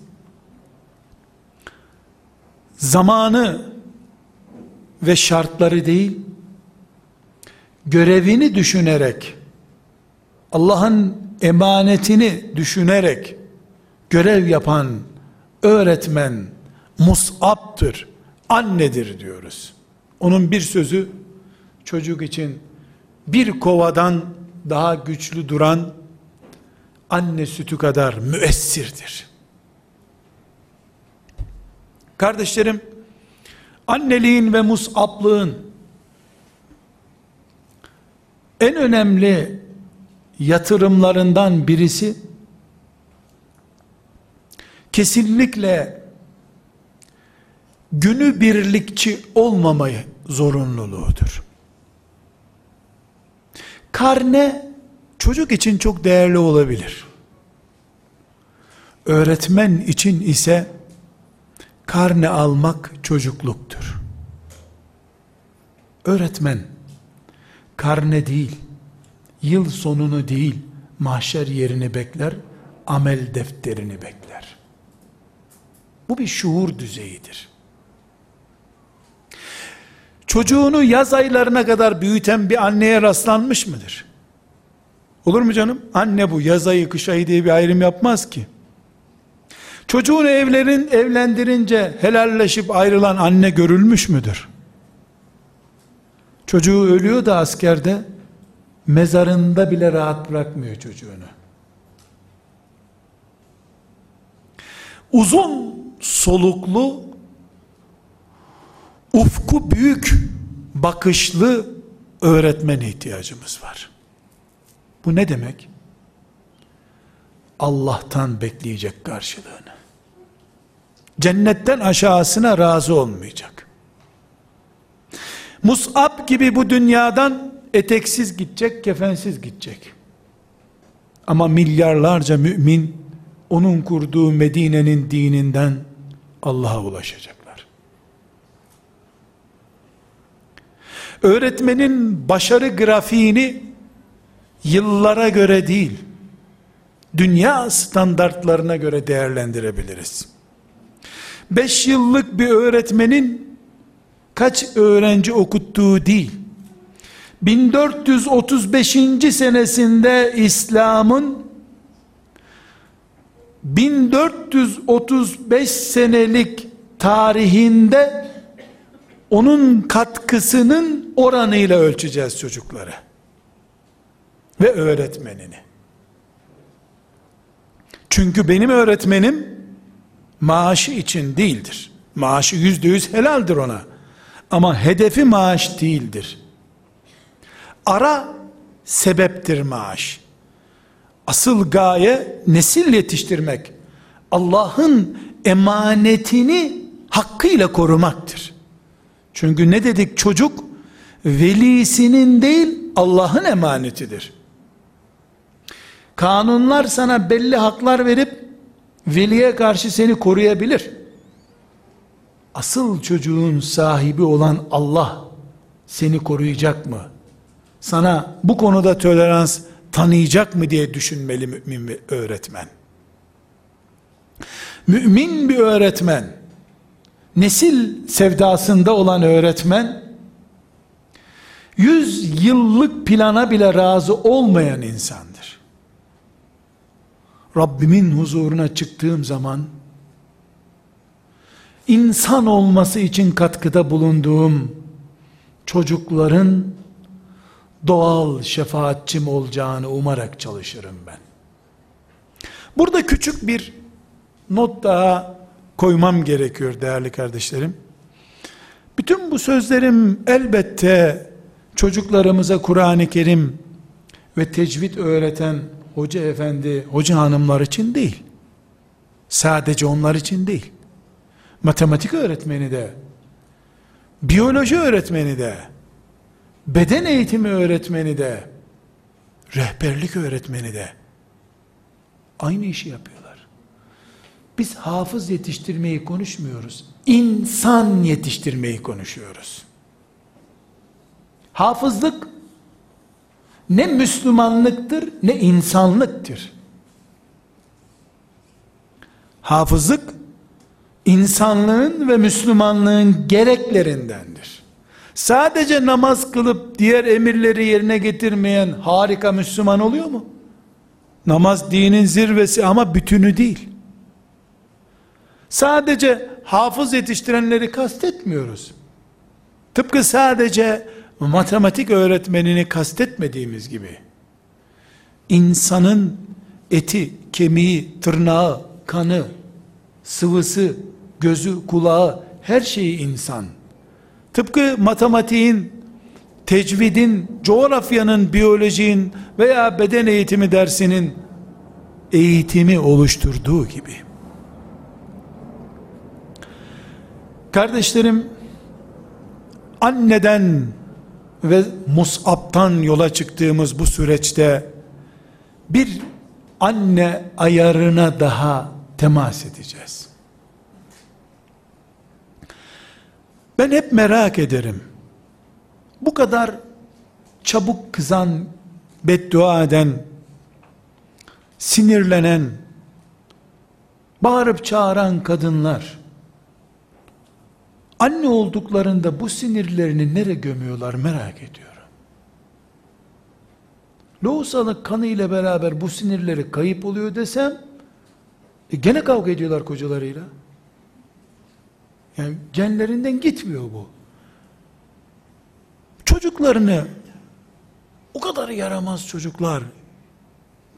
zamanı ve şartları değil görevini düşünerek Allah'ın emanetini düşünerek görev yapan öğretmen musab'tır, annedir diyoruz. Onun bir sözü çocuk için bir kovadan daha güçlü duran anne sütü kadar müessirdir. Kardeşlerim, anneliğin ve musablığın en önemli yatırımlarından birisi kesinlikle günü birlikçi olmamayı zorunluluğudur. Karne çocuk için çok değerli olabilir. Öğretmen için ise karne almak çocukluktur. Öğretmen karne değil, yıl sonunu değil, mahşer yerini bekler, amel defterini bekler. Bu bir şuur düzeyidir. Çocuğunu yaz aylarına kadar büyüten bir anneye rastlanmış mıdır? Olur mu canım? Anne bu yaz ayı kış ayı diye bir ayrım yapmaz ki. Çocuğunu evlerin evlendirince helalleşip ayrılan anne görülmüş müdür? Çocuğu ölüyor da askerde mezarında bile rahat bırakmıyor çocuğunu. Uzun soluklu ufku büyük bakışlı öğretmen ihtiyacımız var. Bu ne demek? Allah'tan bekleyecek karşılığını. Cennetten aşağısına razı olmayacak. Mus'ab gibi bu dünyadan eteksiz gidecek, kefensiz gidecek. Ama milyarlarca mümin onun kurduğu Medine'nin dininden Allah'a ulaşacaklar. Öğretmenin başarı grafiğini yıllara göre değil, dünya standartlarına göre değerlendirebiliriz. 5 yıllık bir öğretmenin kaç öğrenci okuttuğu değil, 1435. senesinde İslam'ın 1435 senelik tarihinde onun katkısının oranıyla ölçeceğiz çocukları ve öğretmenini. Çünkü benim öğretmenim maaşı için değildir. Maaşı yüzde yüz helaldir ona. Ama hedefi maaş değildir. Ara sebeptir maaş. Asıl gaye nesil yetiştirmek. Allah'ın emanetini hakkıyla korumaktır. Çünkü ne dedik çocuk velisinin değil Allah'ın emanetidir. Kanunlar sana belli haklar verip veliye karşı seni koruyabilir. Asıl çocuğun sahibi olan Allah seni koruyacak mı? Sana bu konuda tolerans tanıyacak mı diye düşünmeli mümin bir öğretmen. Mümin bir öğretmen, nesil sevdasında olan öğretmen, yüz yıllık plana bile razı olmayan insandır. Rabbimin huzuruna çıktığım zaman, insan olması için katkıda bulunduğum çocukların doğal şefaatçim olacağını umarak çalışırım ben. Burada küçük bir not daha koymam gerekiyor değerli kardeşlerim. Bütün bu sözlerim elbette çocuklarımıza Kur'an-ı Kerim ve tecvid öğreten hoca efendi, hoca hanımlar için değil. Sadece onlar için değil. Matematik öğretmeni de, biyoloji öğretmeni de, beden eğitimi öğretmeni de, rehberlik öğretmeni de aynı işi yapıyorlar. Biz hafız yetiştirmeyi konuşmuyoruz. İnsan yetiştirmeyi konuşuyoruz. Hafızlık ne Müslümanlıktır ne insanlıktır. Hafızlık insanlığın ve Müslümanlığın gereklerindendir. Sadece namaz kılıp diğer emirleri yerine getirmeyen harika Müslüman oluyor mu? Namaz dinin zirvesi ama bütünü değil. Sadece hafız yetiştirenleri kastetmiyoruz. Tıpkı sadece matematik öğretmenini kastetmediğimiz gibi insanın eti, kemiği, tırnağı, kanı, sıvısı, gözü, kulağı her şeyi insan. Tıpkı matematiğin, tecvidin, coğrafyanın, biyolojinin veya beden eğitimi dersinin eğitimi oluşturduğu gibi. Kardeşlerim, anneden ve Mus'ab'tan yola çıktığımız bu süreçte bir anne ayarına daha temas edeceğiz. Ben hep merak ederim. Bu kadar çabuk kızan, beddua eden, sinirlenen, bağırıp çağıran kadınlar, anne olduklarında bu sinirlerini nere gömüyorlar merak ediyorum. Lohusalık kanı ile beraber bu sinirleri kayıp oluyor desem, e gene kavga ediyorlar kocalarıyla. Yani genlerinden gitmiyor bu. Çocuklarını o kadar yaramaz çocuklar.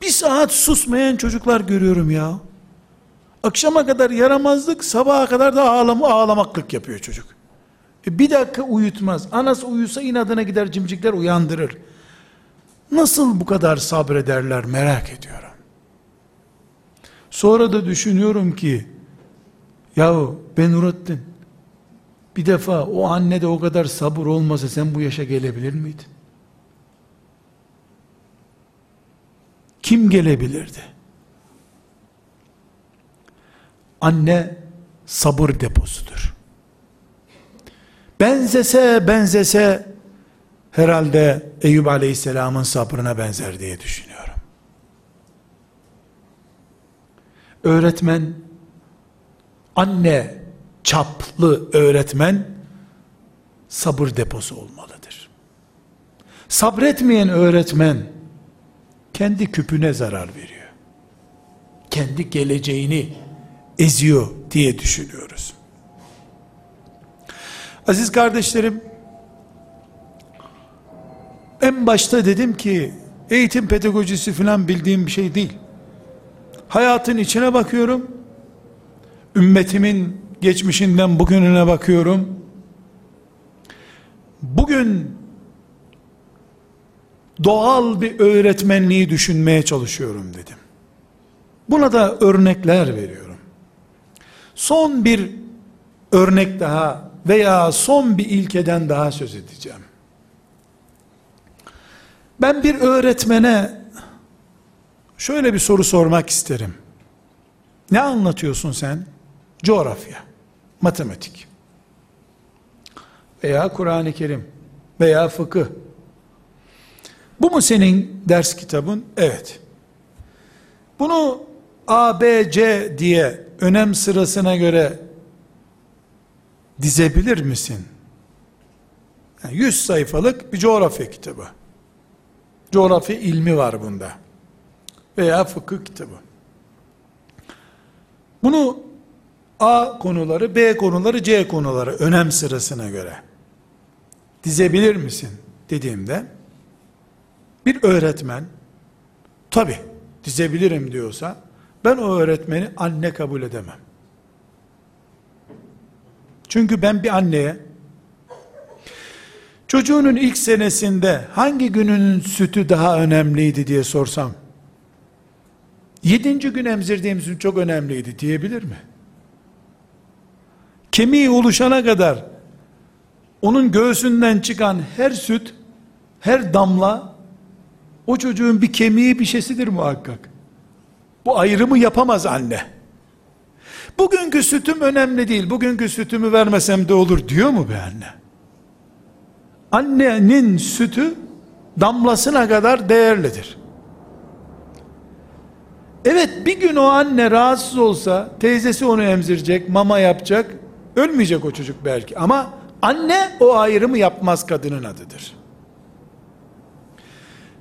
Bir saat susmayan çocuklar görüyorum ya. Akşama kadar yaramazlık, sabaha kadar da ağlam ağlamaklık yapıyor çocuk. E bir dakika uyutmaz. Anası uyusa inadına gider cimcikler uyandırır. Nasıl bu kadar sabrederler merak ediyorum. Sonra da düşünüyorum ki, yahu ben Nurattin, bir defa o anne de o kadar sabır olmasa sen bu yaşa gelebilir miydin? Kim gelebilirdi? Anne sabır deposudur. Benzese benzese herhalde Eyüp Aleyhisselam'ın sabrına benzer diye düşünüyorum. Öğretmen, anne çaplı öğretmen, sabır deposu olmalıdır. Sabretmeyen öğretmen, kendi küpüne zarar veriyor. Kendi geleceğini eziyor diye düşünüyoruz. Aziz kardeşlerim, en başta dedim ki eğitim pedagojisi falan bildiğim bir şey değil. Hayatın içine bakıyorum. Ümmetimin geçmişinden bugününe bakıyorum. Bugün doğal bir öğretmenliği düşünmeye çalışıyorum dedim. Buna da örnekler veriyorum. Son bir örnek daha veya son bir ilkeden daha söz edeceğim. Ben bir öğretmene şöyle bir soru sormak isterim. Ne anlatıyorsun sen? Coğrafya, matematik veya Kur'an-ı Kerim veya fıkıh. Bu mu senin ders kitabın? Evet. Bunu A, B, C diye önem sırasına göre dizebilir misin? Yani 100 sayfalık bir coğrafya kitabı. Coğrafya ilmi var bunda. Veya fıkıh kitabı. Bunu A konuları, B konuları, C konuları önem sırasına göre dizebilir misin dediğimde bir öğretmen tabi dizebilirim diyorsa ben o öğretmeni anne kabul edemem. Çünkü ben bir anneye çocuğunun ilk senesinde hangi gününün sütü daha önemliydi diye sorsam yedinci gün emzirdiğim süt çok önemliydi diyebilir mi? Kemiği oluşana kadar onun göğsünden çıkan her süt, her damla o çocuğun bir kemiği bir şeysidir muhakkak. Bu ayrımı yapamaz anne. Bugünkü sütüm önemli değil. Bugünkü sütümü vermesem de olur diyor mu be anne? Annenin sütü damlasına kadar değerlidir. Evet bir gün o anne rahatsız olsa teyzesi onu emzirecek, mama yapacak. Ölmeyecek o çocuk belki ama anne o ayrımı yapmaz kadının adıdır.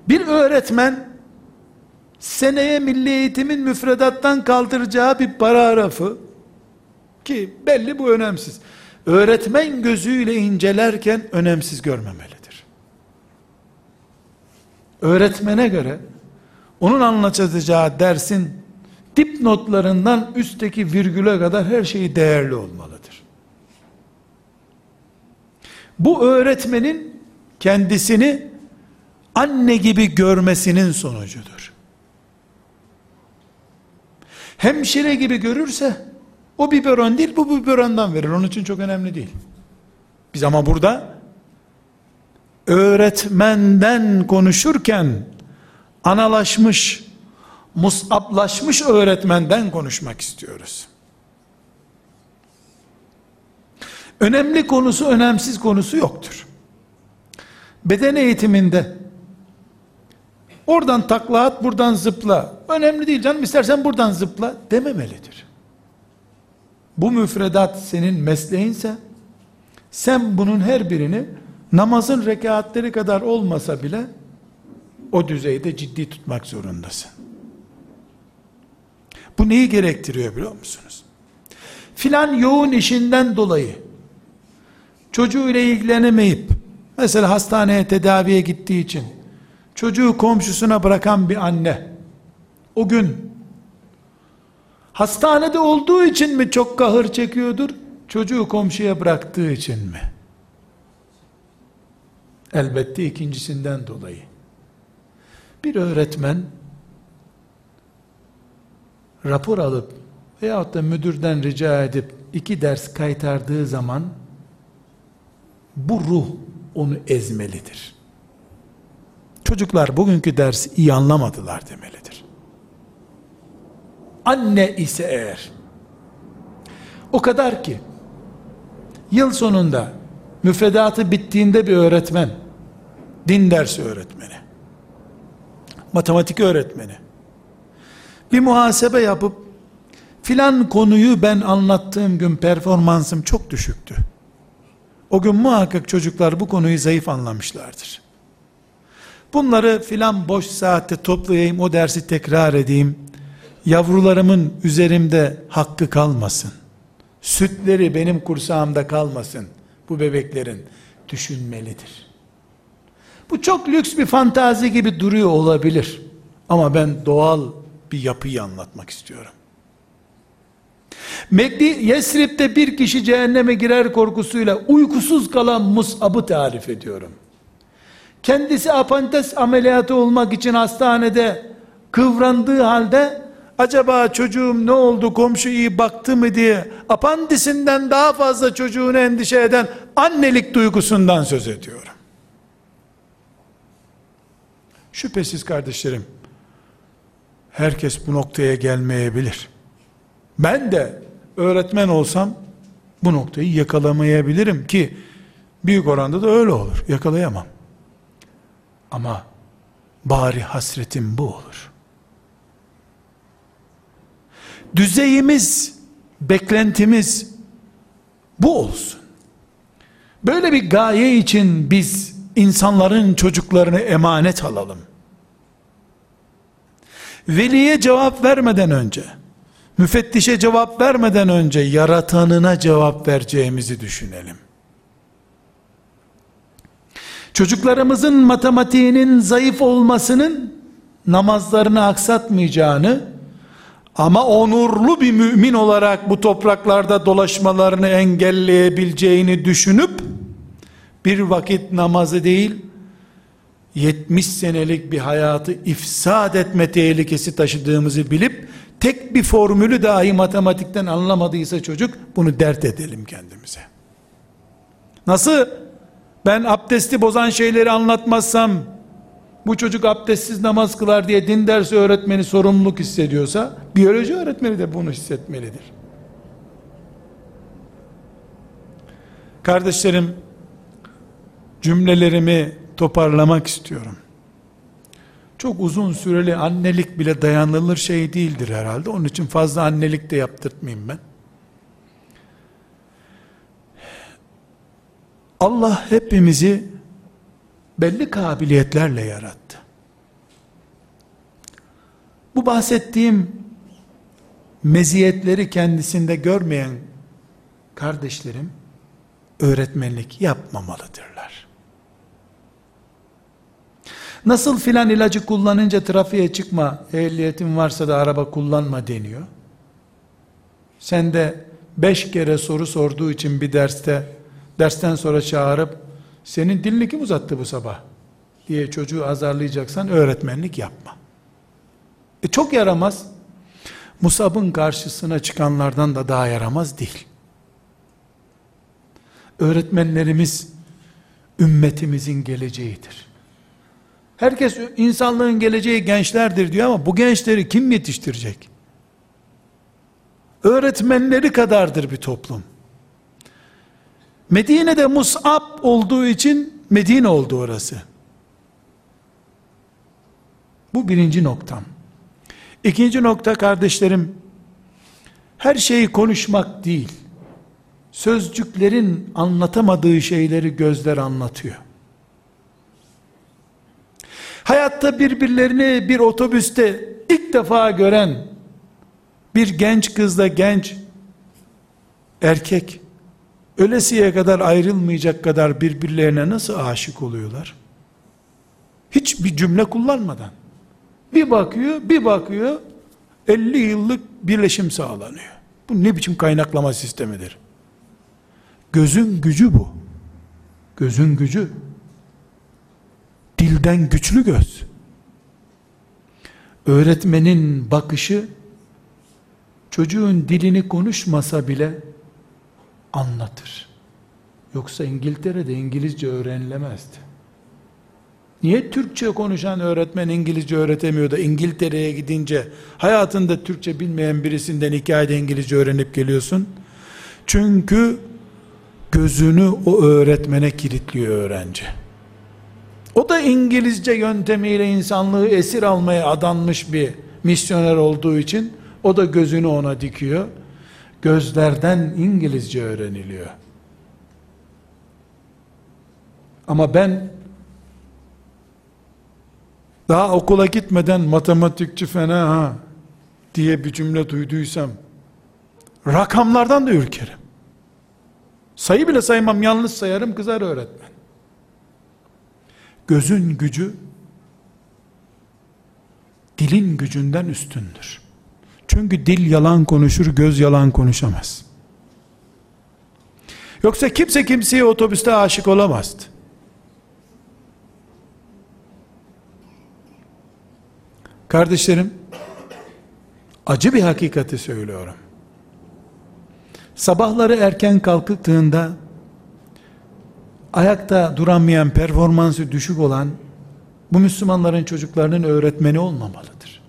Bir öğretmen seneye milli eğitimin müfredattan kaldıracağı bir paragrafı ki belli bu önemsiz. Öğretmen gözüyle incelerken önemsiz görmemelidir. Öğretmene göre onun anlatacağı dersin dipnotlarından üstteki virgüle kadar her şeyi değerli olmalıdır. Bu öğretmenin kendisini anne gibi görmesinin sonucudur. Hemşire gibi görürse o biberon değil bu biberondan verir. Onun için çok önemli değil. Biz ama burada öğretmenden konuşurken anallaşmış, musablaşmış öğretmenden konuşmak istiyoruz. Önemli konusu, önemsiz konusu yoktur. Beden eğitiminde oradan takla at, buradan zıpla. Önemli değil canım, istersen buradan zıpla dememelidir. Bu müfredat senin mesleğinse sen bunun her birini namazın rekatleri kadar olmasa bile o düzeyde ciddi tutmak zorundasın. Bu neyi gerektiriyor biliyor musunuz? Filan yoğun işinden dolayı çocuğuyla ilgilenemeyip mesela hastaneye tedaviye gittiği için çocuğu komşusuna bırakan bir anne o gün hastanede olduğu için mi çok kahır çekiyordur çocuğu komşuya bıraktığı için mi? Elbette ikincisinden dolayı. Bir öğretmen rapor alıp veyahut da müdürden rica edip iki ders kaytardığı zaman bu ruh onu ezmelidir. Çocuklar bugünkü ders iyi anlamadılar demelidir. Anne ise eğer o kadar ki yıl sonunda müfredatı bittiğinde bir öğretmen din dersi öğretmeni, matematik öğretmeni, bir muhasebe yapıp, filan konuyu ben anlattığım gün performansım çok düşüktü. O gün muhakkak çocuklar bu konuyu zayıf anlamışlardır. Bunları filan boş saatte toplayayım, o dersi tekrar edeyim. Yavrularımın üzerimde hakkı kalmasın. Sütleri benim kursağımda kalmasın. Bu bebeklerin düşünmelidir. Bu çok lüks bir fantazi gibi duruyor olabilir. Ama ben doğal bir yapıyı anlatmak istiyorum. Mekdi Yesrib'de bir kişi cehenneme girer korkusuyla uykusuz kalan Mus'ab'ı tarif ediyorum. Kendisi apantes ameliyatı olmak için hastanede kıvrandığı halde acaba çocuğum ne oldu komşu iyi baktı mı diye apandisinden daha fazla çocuğunu endişe eden annelik duygusundan söz ediyorum. Şüphesiz kardeşlerim herkes bu noktaya gelmeyebilir. Ben de öğretmen olsam bu noktayı yakalamayabilirim ki büyük oranda da öyle olur. Yakalayamam. Ama bari hasretim bu olur. Düzeyimiz, beklentimiz bu olsun. Böyle bir gaye için biz insanların çocuklarını emanet alalım. Veliye cevap vermeden önce, müfettişe cevap vermeden önce yaratanına cevap vereceğimizi düşünelim. Çocuklarımızın matematiğinin zayıf olmasının namazlarını aksatmayacağını ama onurlu bir mümin olarak bu topraklarda dolaşmalarını engelleyebileceğini düşünüp bir vakit namazı değil 70 senelik bir hayatı ifsad etme tehlikesi taşıdığımızı bilip tek bir formülü dahi matematikten anlamadıysa çocuk bunu dert edelim kendimize. Nasıl ben abdesti bozan şeyleri anlatmazsam bu çocuk abdestsiz namaz kılar diye din dersi öğretmeni sorumluluk hissediyorsa biyoloji öğretmeni de bunu hissetmelidir. Kardeşlerim cümlelerimi toparlamak istiyorum. Çok uzun süreli annelik bile dayanılır şey değildir herhalde. Onun için fazla annelik de yaptırtmayayım ben. Allah hepimizi belli kabiliyetlerle yarattı. Bu bahsettiğim meziyetleri kendisinde görmeyen kardeşlerim öğretmenlik yapmamalıdırlar. Nasıl filan ilacı kullanınca trafiğe çıkma, ehliyetin varsa da araba kullanma deniyor. Sen de beş kere soru sorduğu için bir derste, dersten sonra çağırıp, senin dilini kim uzattı bu sabah? diye çocuğu azarlayacaksan öğretmenlik yapma. E çok yaramaz. Musab'ın karşısına çıkanlardan da daha yaramaz değil. Öğretmenlerimiz ümmetimizin geleceğidir. Herkes insanlığın geleceği gençlerdir diyor ama bu gençleri kim yetiştirecek? Öğretmenleri kadardır bir toplum. Medine'de Mus'ab olduğu için Medine oldu orası. Bu birinci noktam. İkinci nokta kardeşlerim, her şeyi konuşmak değil, sözcüklerin anlatamadığı şeyleri gözler anlatıyor. Hayatta birbirlerini bir otobüste ilk defa gören bir genç kızla genç erkek ölesiye kadar ayrılmayacak kadar birbirlerine nasıl aşık oluyorlar? Hiçbir cümle kullanmadan. Bir bakıyor, bir bakıyor 50 yıllık birleşim sağlanıyor. Bu ne biçim kaynaklama sistemidir? Gözün gücü bu. Gözün gücü. Dilden güçlü göz. Öğretmenin bakışı çocuğun dilini konuşmasa bile anlatır. Yoksa İngiltere'de İngilizce öğrenilemezdi. Niye Türkçe konuşan öğretmen İngilizce öğretemiyor da İngiltere'ye gidince hayatında Türkçe bilmeyen birisinden hikayede İngilizce öğrenip geliyorsun? Çünkü gözünü o öğretmene kilitliyor öğrenci. O da İngilizce yöntemiyle insanlığı esir almaya adanmış bir misyoner olduğu için o da gözünü ona dikiyor. Gözlerden İngilizce öğreniliyor. Ama ben daha okula gitmeden matematikçi fena ha diye bir cümle duyduysam rakamlardan da ürkerim. Sayı bile saymam yalnız sayarım kızar öğretmen. Gözün gücü dilin gücünden üstündür. Çünkü dil yalan konuşur, göz yalan konuşamaz. Yoksa kimse kimseye otobüste aşık olamazdı. Kardeşlerim, acı bir hakikati söylüyorum. Sabahları erken kalktığında ayakta duramayan, performansı düşük olan bu Müslümanların çocuklarının öğretmeni olmamalıdır.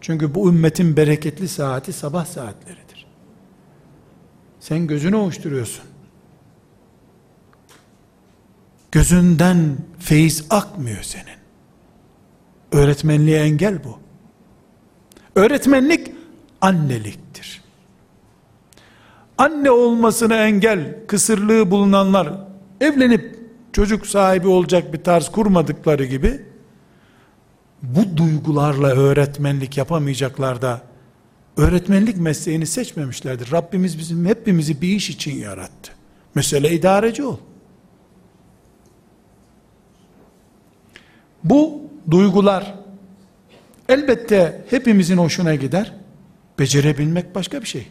Çünkü bu ümmetin bereketli saati sabah saatleridir. Sen gözünü ovuşturuyorsun. Gözünden feyiz akmıyor senin. Öğretmenliğe engel bu. Öğretmenlik anneliktir. Anne olmasına engel, kısırlığı bulunanlar evlenip çocuk sahibi olacak bir tarz kurmadıkları gibi bu duygularla öğretmenlik yapamayacaklar da öğretmenlik mesleğini seçmemişlerdir. Rabbimiz bizim hepimizi bir iş için yarattı. Mesele idareci ol. Bu duygular elbette hepimizin hoşuna gider. Becerebilmek başka bir şey.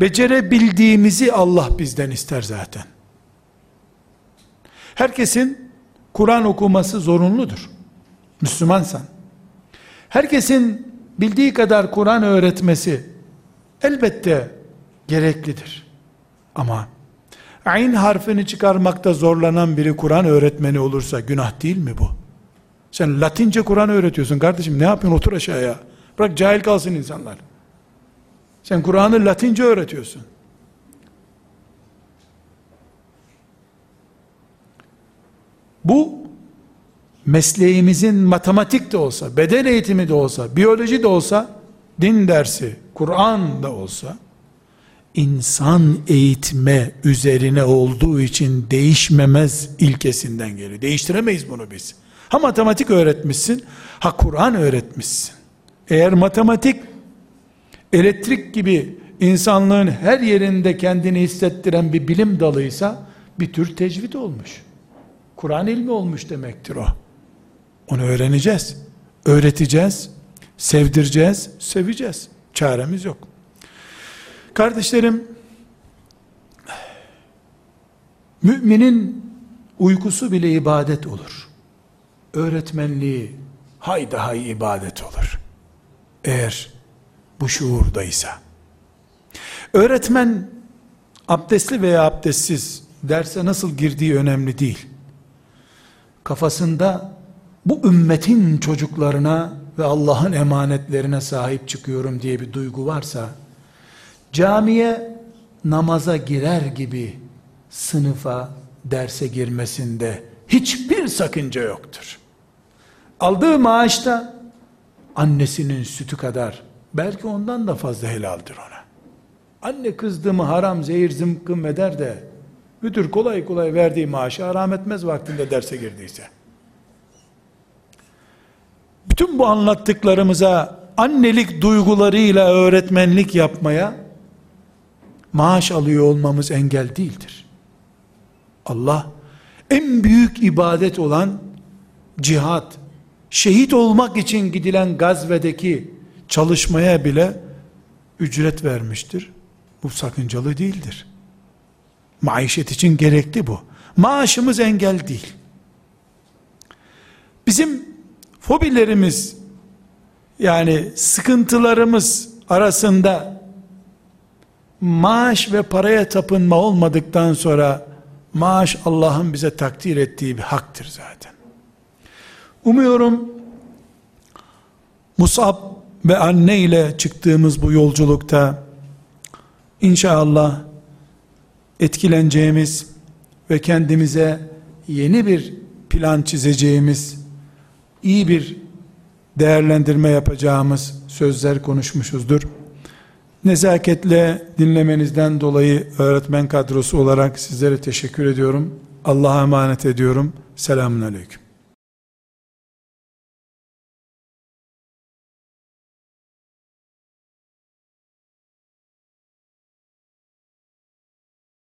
Becerebildiğimizi Allah bizden ister zaten. Herkesin Kur'an okuması zorunludur. Müslümansan. Herkesin bildiği kadar Kur'an öğretmesi elbette gereklidir. Ama ayn harfini çıkarmakta zorlanan biri Kur'an öğretmeni olursa günah değil mi bu? Sen Latince Kur'an öğretiyorsun kardeşim ne yapıyorsun otur aşağıya. Bırak cahil kalsın insanlar. Sen Kur'an'ı Latince öğretiyorsun. Bu mesleğimizin matematik de olsa, beden eğitimi de olsa, biyoloji de olsa, din dersi, Kur'an da olsa, insan eğitme üzerine olduğu için değişmemez ilkesinden geliyor. Değiştiremeyiz bunu biz. Ha matematik öğretmişsin, ha Kur'an öğretmişsin. Eğer matematik, elektrik gibi insanlığın her yerinde kendini hissettiren bir bilim dalıysa, bir tür tecvid olmuş. Kur'an ilmi olmuş demektir o. Onu öğreneceğiz, öğreteceğiz, sevdireceğiz, seveceğiz. Çaremiz yok. Kardeşlerim, müminin uykusu bile ibadet olur. Öğretmenliği hay hay ibadet olur. Eğer bu şuurdaysa. Öğretmen abdestli veya abdestsiz derse nasıl girdiği önemli değil. Kafasında bu ümmetin çocuklarına ve Allah'ın emanetlerine sahip çıkıyorum diye bir duygu varsa, camiye namaza girer gibi sınıfa, derse girmesinde hiçbir sakınca yoktur. Aldığı maaşta annesinin sütü kadar, belki ondan da fazla helaldir ona. Anne kızdığımı haram, zehir, zımkım eder de, müdür kolay kolay verdiği maaşı haram etmez vaktinde derse girdiyse. Bütün bu anlattıklarımıza annelik duygularıyla öğretmenlik yapmaya maaş alıyor olmamız engel değildir. Allah en büyük ibadet olan cihat, şehit olmak için gidilen gazvedeki çalışmaya bile ücret vermiştir. Bu sakıncalı değildir. Maişet için gerekli bu. Maaşımız engel değil. Bizim fobilerimiz yani sıkıntılarımız arasında maaş ve paraya tapınma olmadıktan sonra maaş Allah'ın bize takdir ettiği bir haktır zaten. Umuyorum Musab ve anne ile çıktığımız bu yolculukta inşallah etkileneceğimiz ve kendimize yeni bir plan çizeceğimiz, iyi bir değerlendirme yapacağımız sözler konuşmuşuzdur. Nezaketle dinlemenizden dolayı öğretmen kadrosu olarak sizlere teşekkür ediyorum. Allah'a emanet ediyorum. Selamun Aleyküm.